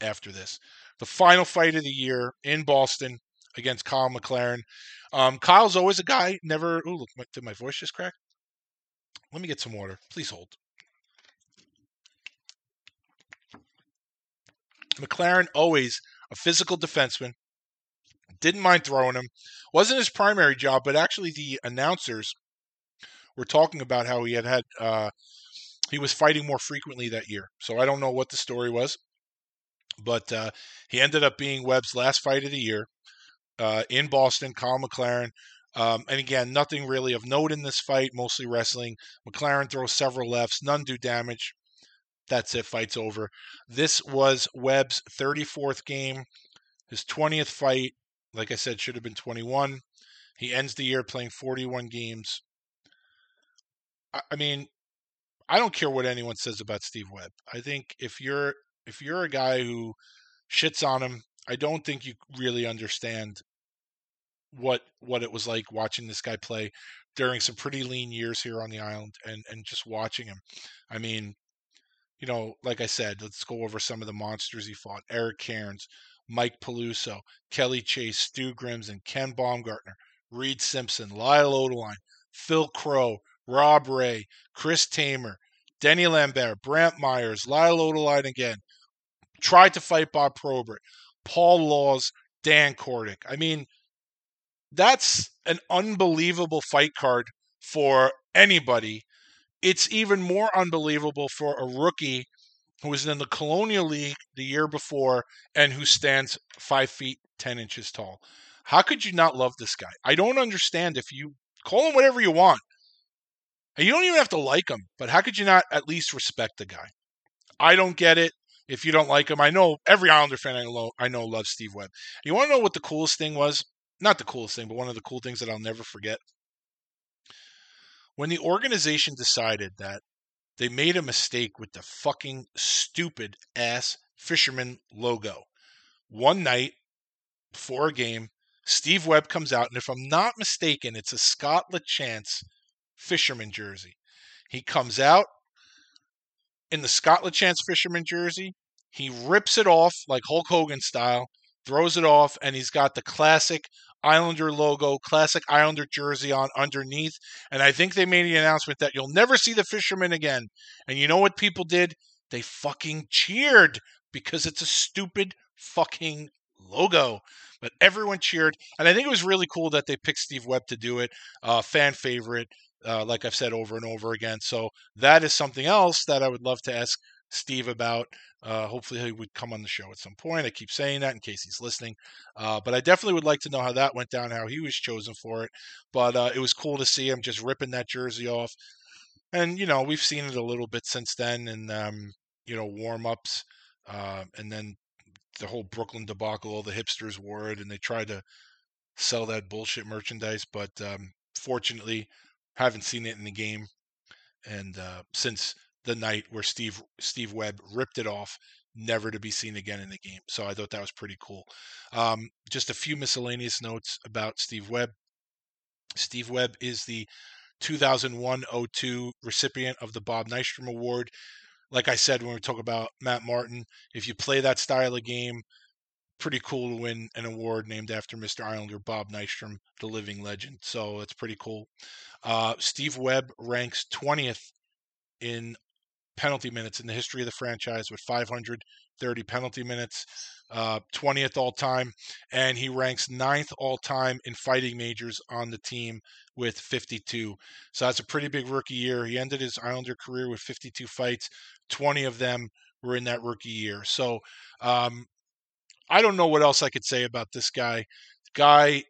S4: after this. The final fight of the year in Boston, against Kyle McLaren. Um, Kyle's always a guy. Never. Oh, look, my, did my voice just crack? Let me get some water. Please hold. McLaren always a physical defenseman. Didn't mind throwing him. Wasn't his primary job, but actually the announcers were talking about how he had had uh, he was fighting more frequently that year. So I don't know what the story was, but uh, he ended up being Webb's last fight of the year uh, in Boston, Kyle McLaren. Um, and again, nothing really of note in this fight, mostly wrestling. McLaren throws several lefts, none do damage. That's it, fight's over. This was Webb's 34th game, his 20th fight. Like I said, should have been 21. He ends the year playing 41 games. I, I mean, I don't care what anyone says about Steve Webb. I think if you're if you're a guy who shits on him, I don't think you really understand what what it was like watching this guy play during some pretty lean years here on the island and and just watching him. I mean, you know, like I said, let's go over some of the monsters he fought. Eric Cairns, Mike Peluso, Kelly Chase, Stu Grimson, Ken Baumgartner, Reid Simpson, Lyle Odelein, Phil Crowe, Rob Ray, Chris Tamer, Denny Lambert, Brant Myhres, Lyle Odelein again. Tried to fight Bob Probert, Paul Laus, Dan Kordic. I mean, that's an unbelievable fight card for anybody. It's even more unbelievable for a rookie who was in the Colonial League the year before and who stands five feet ten inches tall. How could you not love this guy? I don't understand if you call him whatever you want. You don't even have to like him, but how could you not at least respect the guy? I don't get it. If you don't like him, I know every Islander fan I know, I know loves Steve Webb. You want to know what the coolest thing was? Not the coolest thing, but one of the cool things that I'll never forget. When the organization decided that they made a mistake with the fucking stupid ass fisherman logo. One night before a game, Steve Webb comes out, and if I'm not mistaken, it's a Scott LaChance fisherman jersey. He comes out in the Scott LaChance fisherman jersey. He rips it off like Hulk Hogan style, throws it off, and he's got the classic Islander logo, classic Islander jersey on underneath. And I think they made the announcement that you'll never see the fisherman again. And you know what people did? They fucking cheered because it's a stupid fucking logo. But everyone cheered. And I think it was really cool that they picked Steve Webb to do it. Uh, fan favorite, uh, like I've said over and over again. So that is something else that I would love to ask Steve about. Uh, hopefully, he would come on the show at some point. I keep saying that in case he's listening. Uh, but I definitely would like to know how that went down, how he was chosen for it. But uh, it was cool to see him just ripping that jersey off. And, you know, we've seen it a little bit since then and, um, you know, warm ups. Uh, and then the whole Brooklyn debacle, all the hipsters wore it and they tried to sell that bullshit merchandise. But um, fortunately, haven't seen it in the game. And uh, since the night where Steve Steve Webb ripped it off, never to be seen again in the game. So I thought that was pretty cool. Um, just a few miscellaneous notes about Steve Webb. Steve Webb is the 2001-02 recipient of the Bob Nystrom Award. Like I said when we talk about Matt Martin, if you play that style of game, pretty cool to win an award named after Mr. Islander Bob Nystrom, the living legend. So it's pretty cool. Uh, Steve Webb ranks 20th in penalty minutes in the history of the franchise with 530 penalty minutes, uh, 20th all time, and he ranks ninth all time in fighting majors on the team with 52. So that's a pretty big rookie year. He ended his Islander career with 52 fights, 20 of them were in that rookie year. So um, I don't know what else I could say about this guy. Guy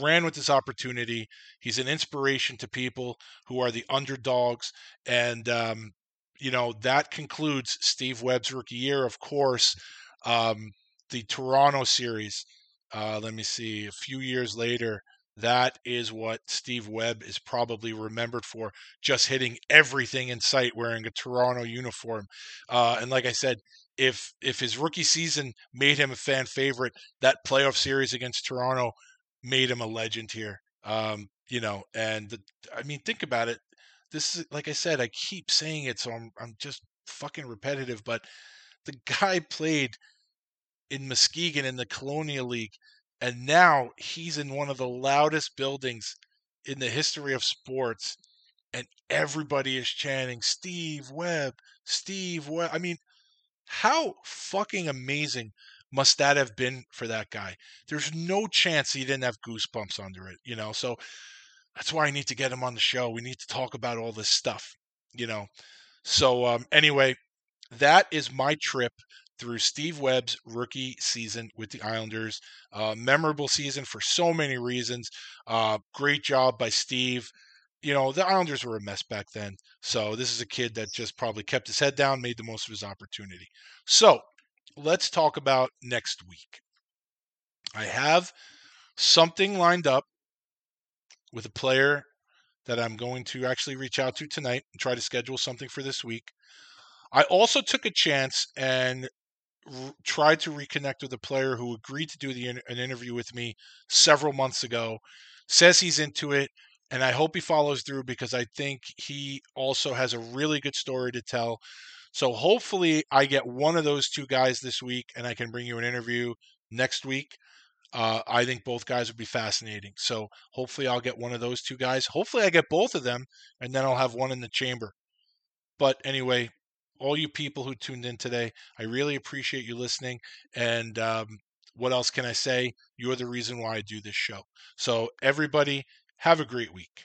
S4: ran with this opportunity. He's an inspiration to people who are the underdogs, and um, you know, that concludes Steve Webb's rookie year. Of course, um, the Toronto series, uh, let me see, a few years later, that is what Steve Webb is probably remembered for, just hitting everything in sight wearing a Toronto uniform. Uh, and like I said, if if his rookie season made him a fan favorite, that playoff series against Toronto made him a legend here. Um, you know, and the, I mean, think about it this is like I said, I keep saying it, so I'm I'm just fucking repetitive. But the *laughs* guy played in Muskegon in the Colonial League, and now he's in one of the loudest buildings in the history of sports, and everybody is chanting Steve Webb, Steve Webb. I mean, how fucking amazing must that have been for that guy? There's no chance he didn't have goosebumps under it, you know. So that's why I need to get him on the show. We need to talk about all this stuff, you know. So um, anyway, that is my trip through Steve Webb's rookie season with the Islanders. Uh, memorable season for so many reasons. Uh, great job by Steve. You know, the Islanders were a mess back then. So this is a kid that just probably kept his head down, made the most of his opportunity. So let's talk about next week. I have something lined up with a player that I'm going to actually reach out to tonight and try to schedule something for this week. I also took a chance and r- tried to reconnect with a player who agreed to do the an interview with me several months ago. Says he's into it, and I hope he follows through because I think he also has a really good story to tell. So hopefully, I get one of those two guys this week, and I can bring you an interview next week. Uh, I think both guys would be fascinating. So hopefully, I'll get one of those two guys. Hopefully, I get both of them, and then I'll have one in the chamber. But anyway, all you people who tuned in today, I really appreciate you listening. And um, what else can I say? You're the reason why I do this show. So, everybody, have a great week.